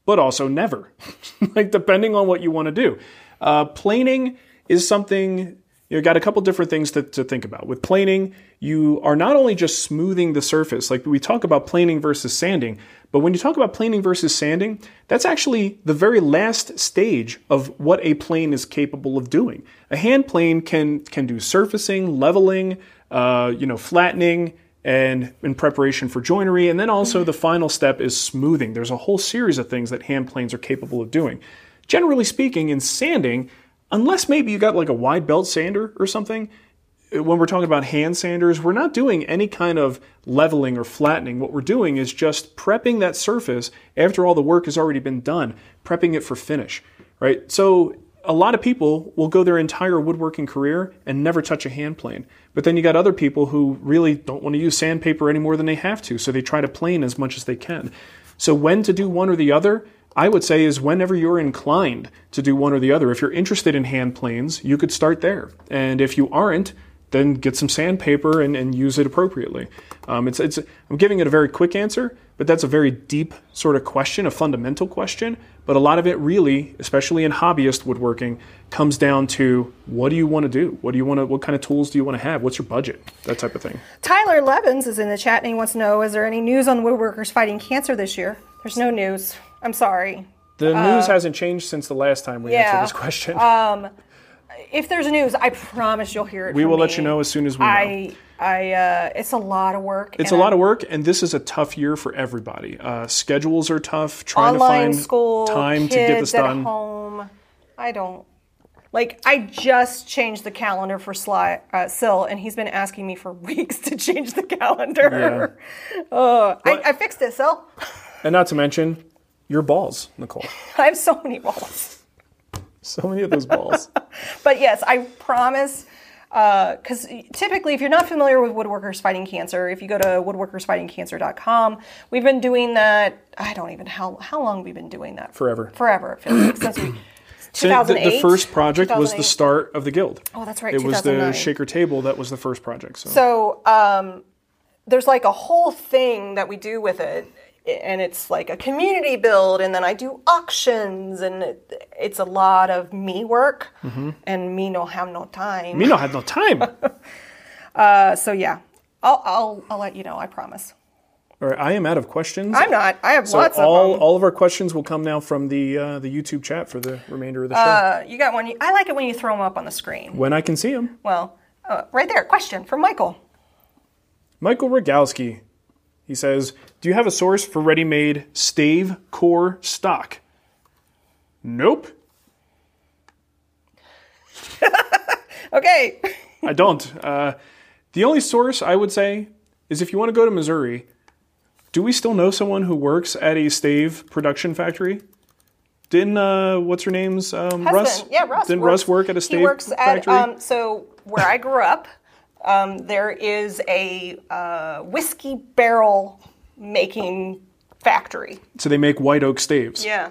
B: but also never. like, depending on what you want to do. Uh, planing is something you got a couple different things to, to think about. With planing, you are not only just smoothing the surface, like we talk about planing versus sanding, but when you talk about planing versus sanding, that's actually the very last stage of what a plane is capable of doing. A hand plane can can do surfacing, leveling, uh, you know, flattening, and in preparation for joinery, and then also the final step is smoothing. There's a whole series of things that hand planes are capable of doing. Generally speaking, in sanding, unless maybe you got like a wide belt sander or something, uh, when we're talking about hand sanders, we're not doing any kind of leveling or flattening. What we're doing is just prepping that surface after all the work has already been done, prepping it for finish, right? So a lot of people will go their entire woodworking career and never touch a hand plane. But then you got other people who really don't want to use sandpaper any more than they have to, so they try to plane as much as they can. So when to do one or the other, I would say is whenever you're inclined to do one or the other. If you're interested in hand planes, you could start there. And if you aren't, then get some sandpaper and, and use it appropriately. Um, it's, it's, I'm giving it a very quick answer, but that's a very deep sort of question, a fundamental question. But a lot of it really, especially in hobbyist woodworking, comes down to what do you want to do? What do you want to? What kind of tools do you want to have? What's your budget? That type of thing.
C: Tyler Levins is in the chat and he wants to know: Is there any news on woodworkers fighting cancer this year? There's no news. I'm sorry.
B: The news hasn't changed since the last time we
C: Uh, yeah.
B: answered this question.
C: Um, If there's news, I promise you'll hear it.
B: we will let you know as soon as we know.
C: I, I, uh, it's a lot of work.
B: It's a lot of work, and this is a tough year for everybody. Uh, schedules are tough. Trying to find
C: school,
B: time to get this
C: at
B: done.
C: home. I don't. Like I just changed the calendar for Sly uh, Sil, and he's been asking me for weeks to change the calendar. Oh, I, I fixed it, Sil.
B: And not to mention your balls, Nicole.
C: I have so many balls.
B: So many of those balls.
C: But yes, I promise. Because typically, if you're not familiar with Woodworkers Fighting Cancer, if you go to woodworkersfightingcancer.com, we've been doing that. I don't even how how long we've been doing that
B: Forever.
C: Forever. It feels like since we.
B: So the,
C: 2008.
B: the first project was the start of the guild.
C: Oh, that's right,
B: It was the shaker table that was the first project. So,
C: So um, there's like a whole thing that we do with it, and it's like a community build, and then I do auctions, and it, it's a lot of me work, and me no have no time.
B: me no have no time.
C: Uh, so yeah, I'll, I'll I'll let you know. I promise.
B: All right, I am out of questions.
C: I'm not. I have
B: so
C: lots
B: all,
C: of
B: all of our questions will come now from the uh, the YouTube chat for the remainder of the show
C: Uh, you got one. I like it when you throw them up on the screen.
B: when I can see them.
C: Well, uh, right there. Question from Michael.
B: Michael Rogalski. He says, "Do you have a source for ready-made stave core stock?" Nope,
C: Okay.
B: I don't. Uh, the only source I would say is if you want to go to Missouri. Do we still know someone who works at a stave production factory? Didn't uh, what's her name's um, Russ?
C: Yeah, Russ.
B: Didn't
C: works-
B: Russ work at a stave
C: He works
B: factory?
C: at um, so where I grew up. Um, there is a uh, whiskey barrel making factory.
B: so they make white oak staves.
C: Yeah.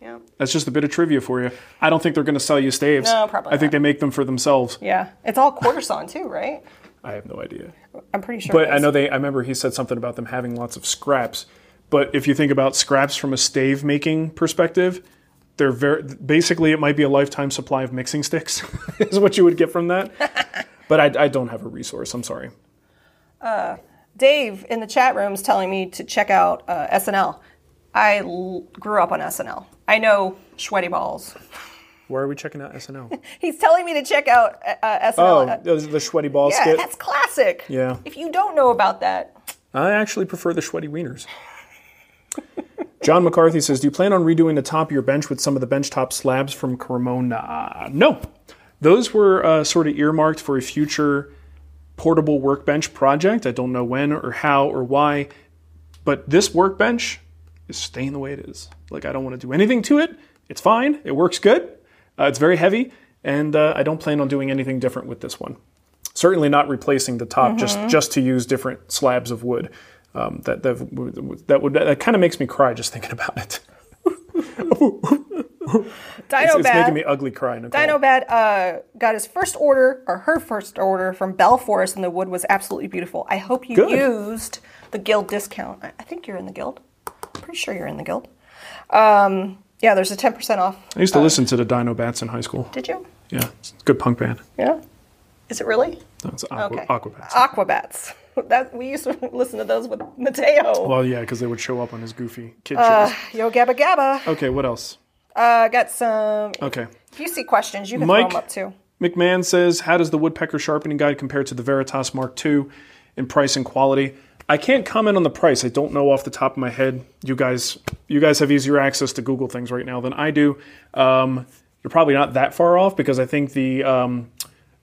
C: Yeah.
B: That's just a bit of trivia for you. I don't think they're going to sell you staves.
C: No, probably
B: I think
C: not.
B: they make them for themselves.
C: Yeah. It's all quarter sawn too, right?
B: I have no idea.
C: I'm pretty sure.
B: But I know they. I remember he said something about them having lots of scraps. But if you think about scraps from a stave making perspective, they're very basically it might be a lifetime supply of mixing sticks is what you would get from that. But I, I don't have a resource. I'm sorry.
C: Dave in the chat room is telling me to check out uh, SNL. I l- grew up on SNL. I know sweaty balls.
B: Where are we checking out SNL?
C: He's telling me to check out uh, uh,
B: Oh,
C: SNL.
B: the, the sweaty ball
C: yeah,
B: skit.
C: that's classic.
B: Yeah.
C: If you don't know about that,
B: I actually prefer the sweaty wieners. John McCarthy says, "Do you plan on redoing the top of your bench with some of the bench top slabs from Cremona?" No, those were uh, sort of earmarked for a future portable workbench project. I don't know when or how or why, but this workbench is staying the way it is. Like I don't want to do anything to it. It's fine. It works good. Uh, it's very heavy, and uh, I don't plan on doing anything different with this one. Certainly not replacing the top just just to use different slabs of wood. Um, that that that would that kind of makes me cry just thinking about it.
C: Dino
B: it's
C: Bad.
B: making me ugly cry, Nicole.
C: Dino Bad uh, got his first order, or her first order from Bell Forest, and the wood was absolutely beautiful. I hope you
B: Good.
C: used the guild discount. I think you're in the guild. Pretty sure you're in the guild. Um, yeah, there's a 10% off.
B: I used to listen to the Dino Bats in high school.
C: Did you?
B: Yeah, it's a good punk band.
C: Yeah. Is it really?
B: No, it's Aqua,
C: Okay.
B: Aquabats.
C: Aquabats. That we used to listen to those with Mateo.
B: well, yeah, because they would show up on his goofy kid
C: Uh,
B: shows.
C: Yo Gabba Gabba.
B: Okay, what else?
C: Uh, got some.
B: Okay.
C: If you see questions, you can
B: Mike-
C: throw them up too.
B: McMahon says, How does the Woodpecker Sharpening Guide compare to the Veritas Mark II in price and quality? I can't comment on the price. I don't know off the top of my head. You guys, you guys have easier access to Google things right now than I do. Um, you're probably not that far off because I think the um,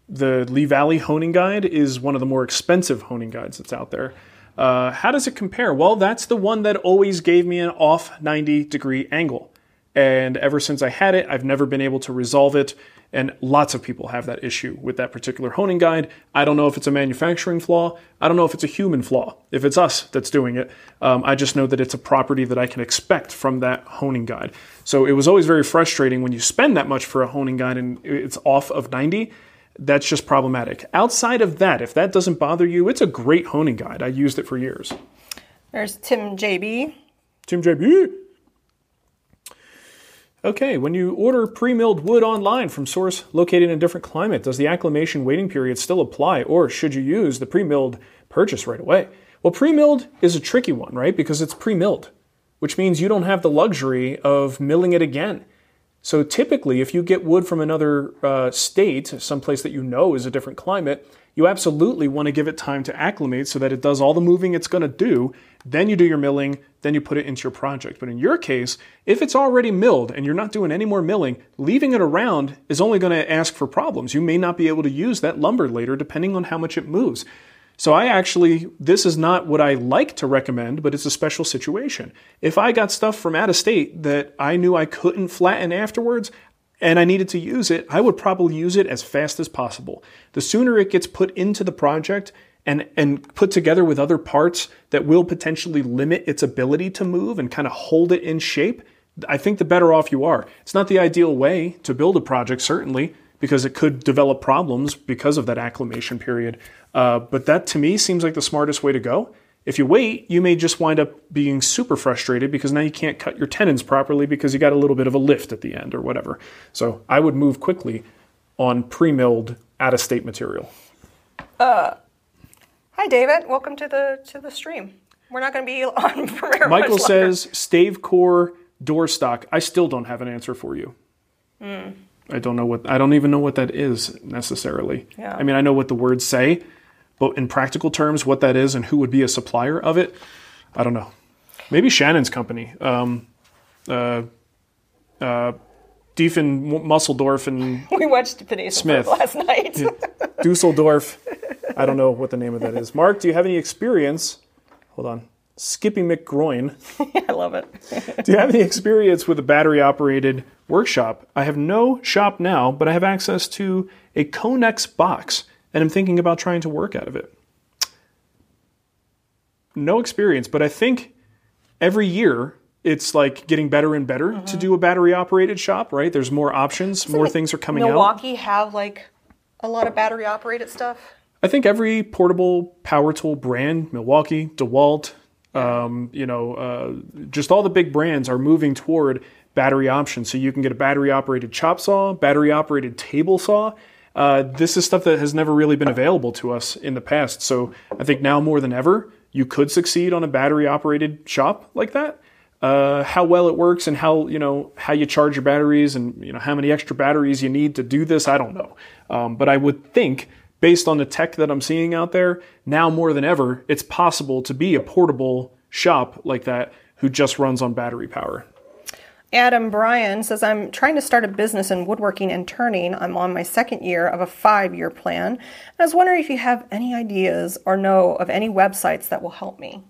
B: the Lee Valley Honing Guide is one of the more expensive honing guides that's out there. Uh, how does it compare? Well, that's the one that always gave me an off 90 degree angle. And ever since I had it, I've never been able to resolve it. And lots of people have that issue with that particular honing guide. I don't know if it's a manufacturing flaw. I don't know if it's a human flaw. If it's us that's doing it, um, I just know that it's a property that I can expect from that honing guide. So it was always very frustrating when you spend that much for a honing guide and it's off of 90 that's just problematic. Outside of that, if that doesn't bother you, it's a great honing guide. I used it for years.
C: There's Tim JB.
B: Tim JB. Okay, when you order pre milled wood online from source located in a different climate, does the acclimation waiting period still apply, or should you use the pre milled purchase right away? Well, pre milled is a tricky one, right? Because it's pre milled, which means you don't have the luxury of milling it again. So typically, if you get wood from another uh, state, someplace that you know is a different climate, you absolutely want to give it time to acclimate so that it does all the moving it's going to do. Then you do your milling, then you put it into your project. But in your case, if it's already milled and you're not doing any more milling, leaving it around is only going to ask for problems. You may not be able to use that lumber later depending on how much it moves. So I actually, this is not what I like to recommend, but it's a special situation. If I got stuff from out of state that I knew I couldn't flatten afterwards and I needed to use it, I would probably use it as fast as possible. The sooner it gets put into the project and, and put together with other parts that will potentially limit its ability to move and kind of hold it in shape, I think the better off you are. It's not the ideal way to build a project, certainly, because it could develop problems because of that acclimation period. Uh, but that to me seems like the smartest way to go. If you wait, you may just wind up being super frustrated because now you can't cut your tenons properly because you got a little bit of a lift at the end or whatever. So I would move quickly on pre milled out of state material.
C: Uh, Hi, David. Welcome to the to the stream. We're not going to be on for very
B: Michael
C: much
B: says stave core door stock. I still don't have an answer for you.
C: Hmm.
B: I don't know what I don't even know what that is necessarily.
C: Yeah.
B: I mean, I know what the words say, but in practical terms, what that is and who would be a supplier of it, I don't know. Maybe Shannon's company, um, uh, uh, Diefen Musseldorf and
C: we watched Phineas
B: Smith.
C: Last night.
B: Dusseldorf. I don't know what the name of that is. Mark, do you have any experience? Hold on. Skippy McGroin.
C: I love it.
B: Do you have any experience with a battery operated workshop? I have no shop now, but I have access to a Conex box and I'm thinking about trying to work out of it. No experience, but I think every year it's like getting better and better to do a battery operated shop, right? There's more options, more things are coming out.
C: Milwaukee have like a lot of battery operated stuff.
B: I think every portable power tool brand, Milwaukee, DeWalt, um, you know, uh, just all the big brands are moving toward battery options. So you can get a battery operated chop saw, battery operated table saw. Uh, this is stuff that has never really been available to us in the past. So I think now more than ever, you could succeed on a battery operated shop like that. Uh, how well it works and how you know how you charge your batteries and you know how many extra batteries you need to do this, I don't know. Um, but I would think based on the tech that I'm seeing out there, now more than ever, it's possible to be a portable shop like that who just runs on battery power.
C: Adam Bryan says, I'm trying to start a business in woodworking and turning. I'm on my second year of a five year plan. And I was wondering if you have any ideas or know of any websites that will help me.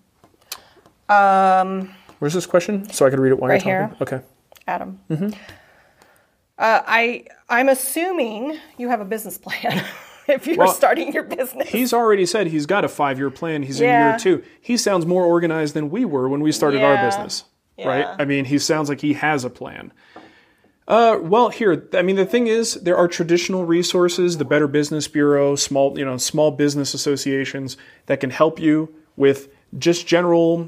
B: Where's this question? So I can read it while
C: Right
B: you're
C: here.
B: talking. Okay.
C: Adam. Uh, I, I'm assuming you have a business plan if you're
B: Well,
C: starting your business.
B: He's already said he's got a five year plan. He's in year two. He sounds more organized than we were when we started our
C: Yeah.
B: right? I mean, he sounds like he has a plan. Uh, well, here, I mean, the thing is, there are traditional resources, the Better Business Bureau, small, you know, small business associations that can help you with just general,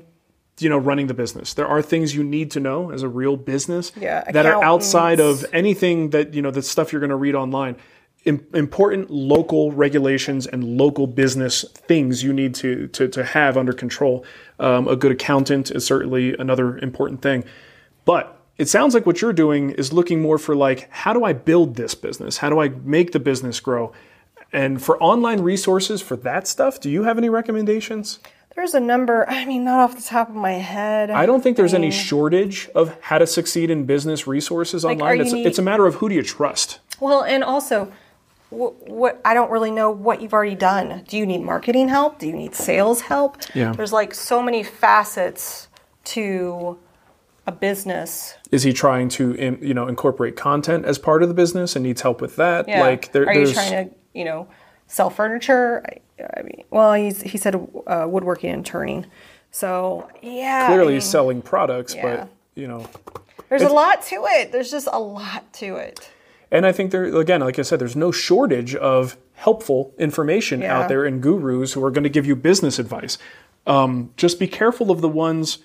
B: you know, running the business. There are things you need to know as a real business
C: Yeah,
B: that are outside of anything that you know, the stuff you're going to read online. Im- important local regulations and local business things you need to to, to have under control. Um, a good accountant is certainly another important thing, but it sounds like what you're doing is looking more for like how do I build this business? How do I make the business grow? And for online resources for that stuff, do you have any recommendations?
C: There's a number, I mean, not off the top of my head.
B: I don't think there's any shortage of how to succeed in business resources online.
C: you
B: It's,
C: need-
B: it's a matter of who do you trust.
C: Well, and also, what, what I don't really know what you've already done. Do you need marketing help? Do you need sales help?
B: Yeah.
C: There's like so many facets to a business.
B: Is he trying to you know incorporate content as part of the business and needs help with that?
C: Yeah.
B: Like there,
C: Are you
B: there's
C: trying to, you know, sell furniture? I, I mean, well, he's, he said uh, woodworking and turning. So yeah, I
B: clearly
C: mean,
B: selling products,
C: yeah.
B: but you know,
C: there's a lot to it. There's just a lot to it.
B: And I think there again, like I said, there's no shortage of helpful information
C: Yeah.
B: out there and gurus who are going to give you business advice. Um, just be careful of the ones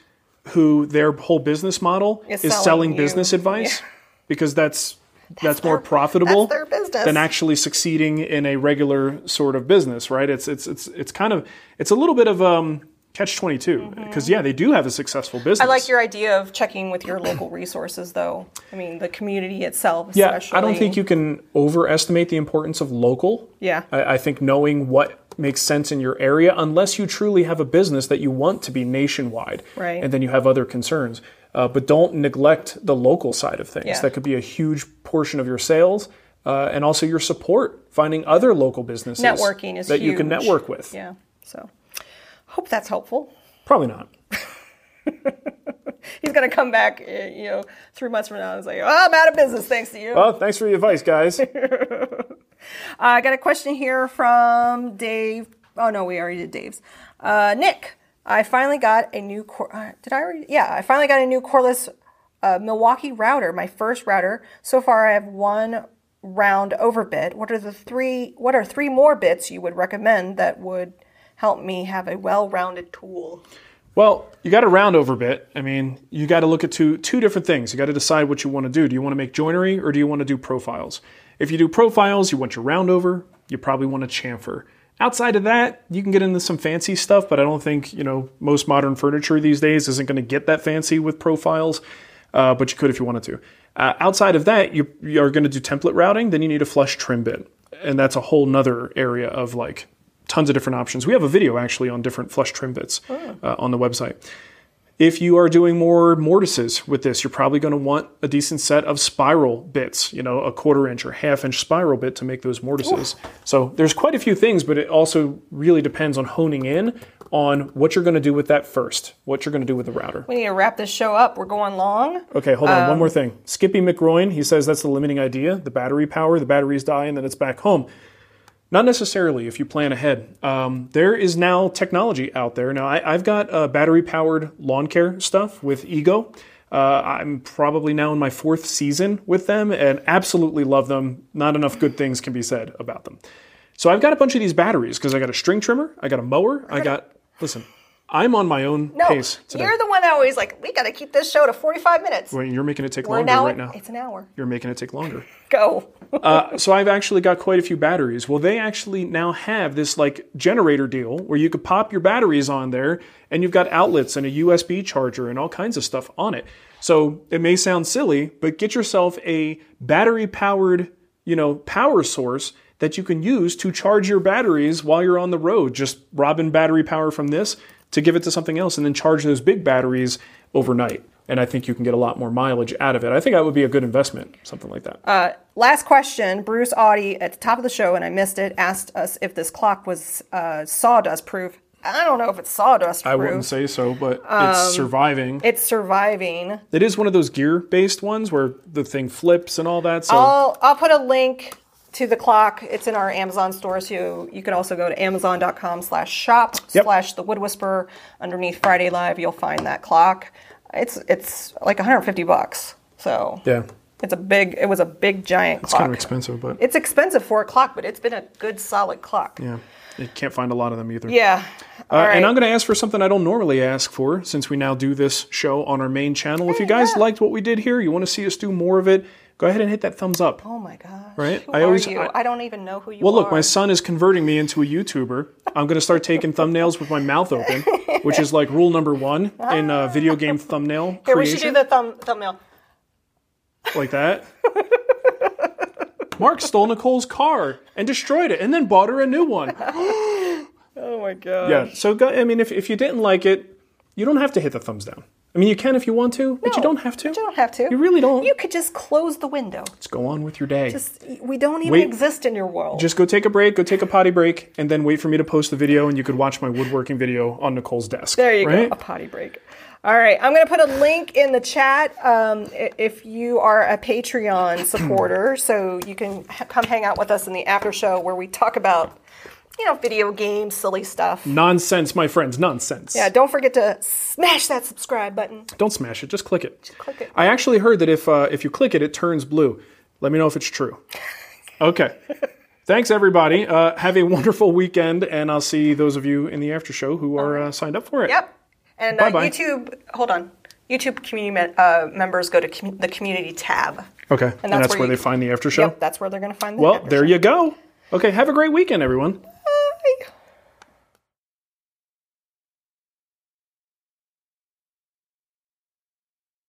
B: who their whole business model
C: Is
B: is
C: selling
B: selling business advice
C: yeah.
B: because that's that's, more
C: their-
B: profitable
C: that's
B: than actually succeeding in a regular sort of business, right? It's it's it's it's kind of it's a little bit of um catch 22 because yeah, they do have a successful business.
C: Mm-hmm. I like your idea of checking with your local resources, though. I mean, the community itself,
B: Yeah,
C: especially.
B: I don't think you can overestimate the importance of local.
C: Yeah.
B: I, I think knowing what makes sense in your area, unless you truly have a business that you want to be nationwide,
C: Right.
B: and then you have other concerns. Uh, but don't neglect the local side of things.
C: Yeah.
B: That could be a huge portion of your sales. Uh, and also your support, finding other local businesses
C: networking is
B: that you can network with.
C: Yeah. Hope that's helpful.
B: Probably not.
C: He's gonna come back, eh, you know, three months from now and say, "Oh, I'm out of business thanks to you."
B: Well, thanks for the advice, guys.
C: I got a question here from Dave. Oh no, we already did Dave's. Uh, Nick, I finally got a new. Cor- uh, did I already? Yeah, I finally got a new cordless uh, Milwaukee router. My first router. So far, I have one round over bit. What are the three? What are three more bits you would recommend that would help me have a well-rounded tool?
B: Well, you got to round over a bit. I mean, you got to look at two two different things. You got to decide what you want to do. Do you want to make joinery or do you want to do profiles? If you do profiles, you want your round over. You probably want a chamfer. Outside of that, you can get into some fancy stuff, but I don't think you know most modern furniture these days isn't going to get that fancy with profiles. Uh, but you could if you wanted to. Uh, outside of that, you, you are going to do template routing. Then you need a flush trim bit, and that's a whole nother area of like tons of different options. We have a video actually on different flush trim bits uh, on the website. If you are doing more mortises with this, you're probably going to want a decent set of spiral bits, you know, a quarter inch or half inch spiral bit to make those mortises. So there's quite a few things, but it also really depends on honing in on what you're going to do with that first, what you're going to do with the router.
C: We need to wrap this show up. We're going long.
B: Okay, hold on. One more thing. Skippy McGroin, he says that's the limiting idea the battery power, the batteries die, and then it's back home. Not necessarily if you plan ahead. Um, there is now technology out there. Now, I, I've got uh, battery powered lawn care stuff with Ego. Uh, I'm probably now in my fourth season with them and absolutely love them. Not enough good things can be said about them. So I've got a bunch of these batteries because I got a string trimmer, I got a mower, I got. Listen, I'm on my own
C: No,
B: pace today.
C: you're the one that always like. We got to keep this show to 45 minutes.
B: Wait, you're making it take
C: We're
B: longer
C: now.
B: right now.
C: It's an hour.
B: You're making it take longer.
C: Go.
B: Uh, so I've actually got quite a few batteries. Well, they actually now have this like generator deal where you could pop your batteries on there and you've got outlets and a USB charger and all kinds of stuff on it. So it may sound silly, but get yourself a battery powered, you know, power source that you can use to charge your batteries while you're on the road. Just robbing battery power from this to give it to something else and then charge those big batteries overnight. And I think you can get a lot more mileage out of it. I think that would be a good investment, something like that.
C: Last question. Bruce Audie at the top of the show, and I missed it, asked us if this clock was uh, sawdust proof. I don't know if it's sawdust proof.
B: I wouldn't say so, but it's surviving.
C: It's surviving.
B: it is one of those gear-based ones where the thing flips and all that. So
C: I'll I'll put a link to the clock. It's in our Amazon store, so you could also go to amazon.com slash shop slash the wood whisperer. Underneath Friday Live, you'll find that clock. It's it's like 150 bucks. So
B: yeah,
C: It's a big. It was a big giant
B: It's
C: clock.
B: kind of expensive, but
C: It's expensive for a clock, but it's been a good solid clock.
B: yeah, you can't find a lot of them either.
C: Yeah.
B: Uh,
C: right.
B: And I'm going to ask for something I don't normally ask for since we now do this show on our main channel. If you guys
C: yeah.
B: liked what we did here, you want to see us do more of it, go ahead and hit that thumbs up.
C: oh my gosh.
B: Right?
C: Who
B: I always-? I-
C: I, don't even know who you
B: Well,
C: are.
B: Well, look, my son is converting me into a YouTuber. I'm going to start taking thumbnails with my mouth open, which is like rule number one in uh, video game thumbnail
C: Here, we should do the thumb thumbnail.
B: like that. Mark stole Nicole's car and destroyed it, and then bought her a new one.
C: Oh my god.
B: Yeah. So, go, I mean, if, if you didn't like it, you don't have to hit the thumbs down. I mean, you can if you want to, but you don't have to.
C: You don't have to.
B: You really don't.
C: You could just close the window.
B: Just go on with your day. Just,
C: Just, we don't even
B: Wait.
C: exist in your world.
B: Just go take a break, go take a potty break, and then wait for me to post the video, and you could watch my woodworking video on Nicole's desk.
C: There you
B: right?
C: go, a potty break. All right, I'm going to put a link in the chat um, if you are a Patreon supporter, so you can come hang out with us in the after show where we talk about, you know, video games, silly stuff.
B: Nonsense, my friends. Nonsense.
C: Yeah, don't forget to smash that subscribe button.
B: Don't smash it. Just click it.
C: Just click it.
B: I actually heard that if uh, if you click it, it turns blue. Let me know if it's true. Okay. Thanks, everybody. Uh, have a wonderful weekend, and I'll see those of you in the after show who are uh, signed up for it.
C: Yep. And uh,
B: Bye-bye.
C: YouTube, hold on. YouTube community uh, members go to commu- the community tab.
B: Okay. And that's,
C: where
B: where,
C: you-
B: they find the after show.
C: Yep, that's where they're going to find the
B: Well, there
C: show.
B: you go. Okay. Have a great weekend, everyone. Bye.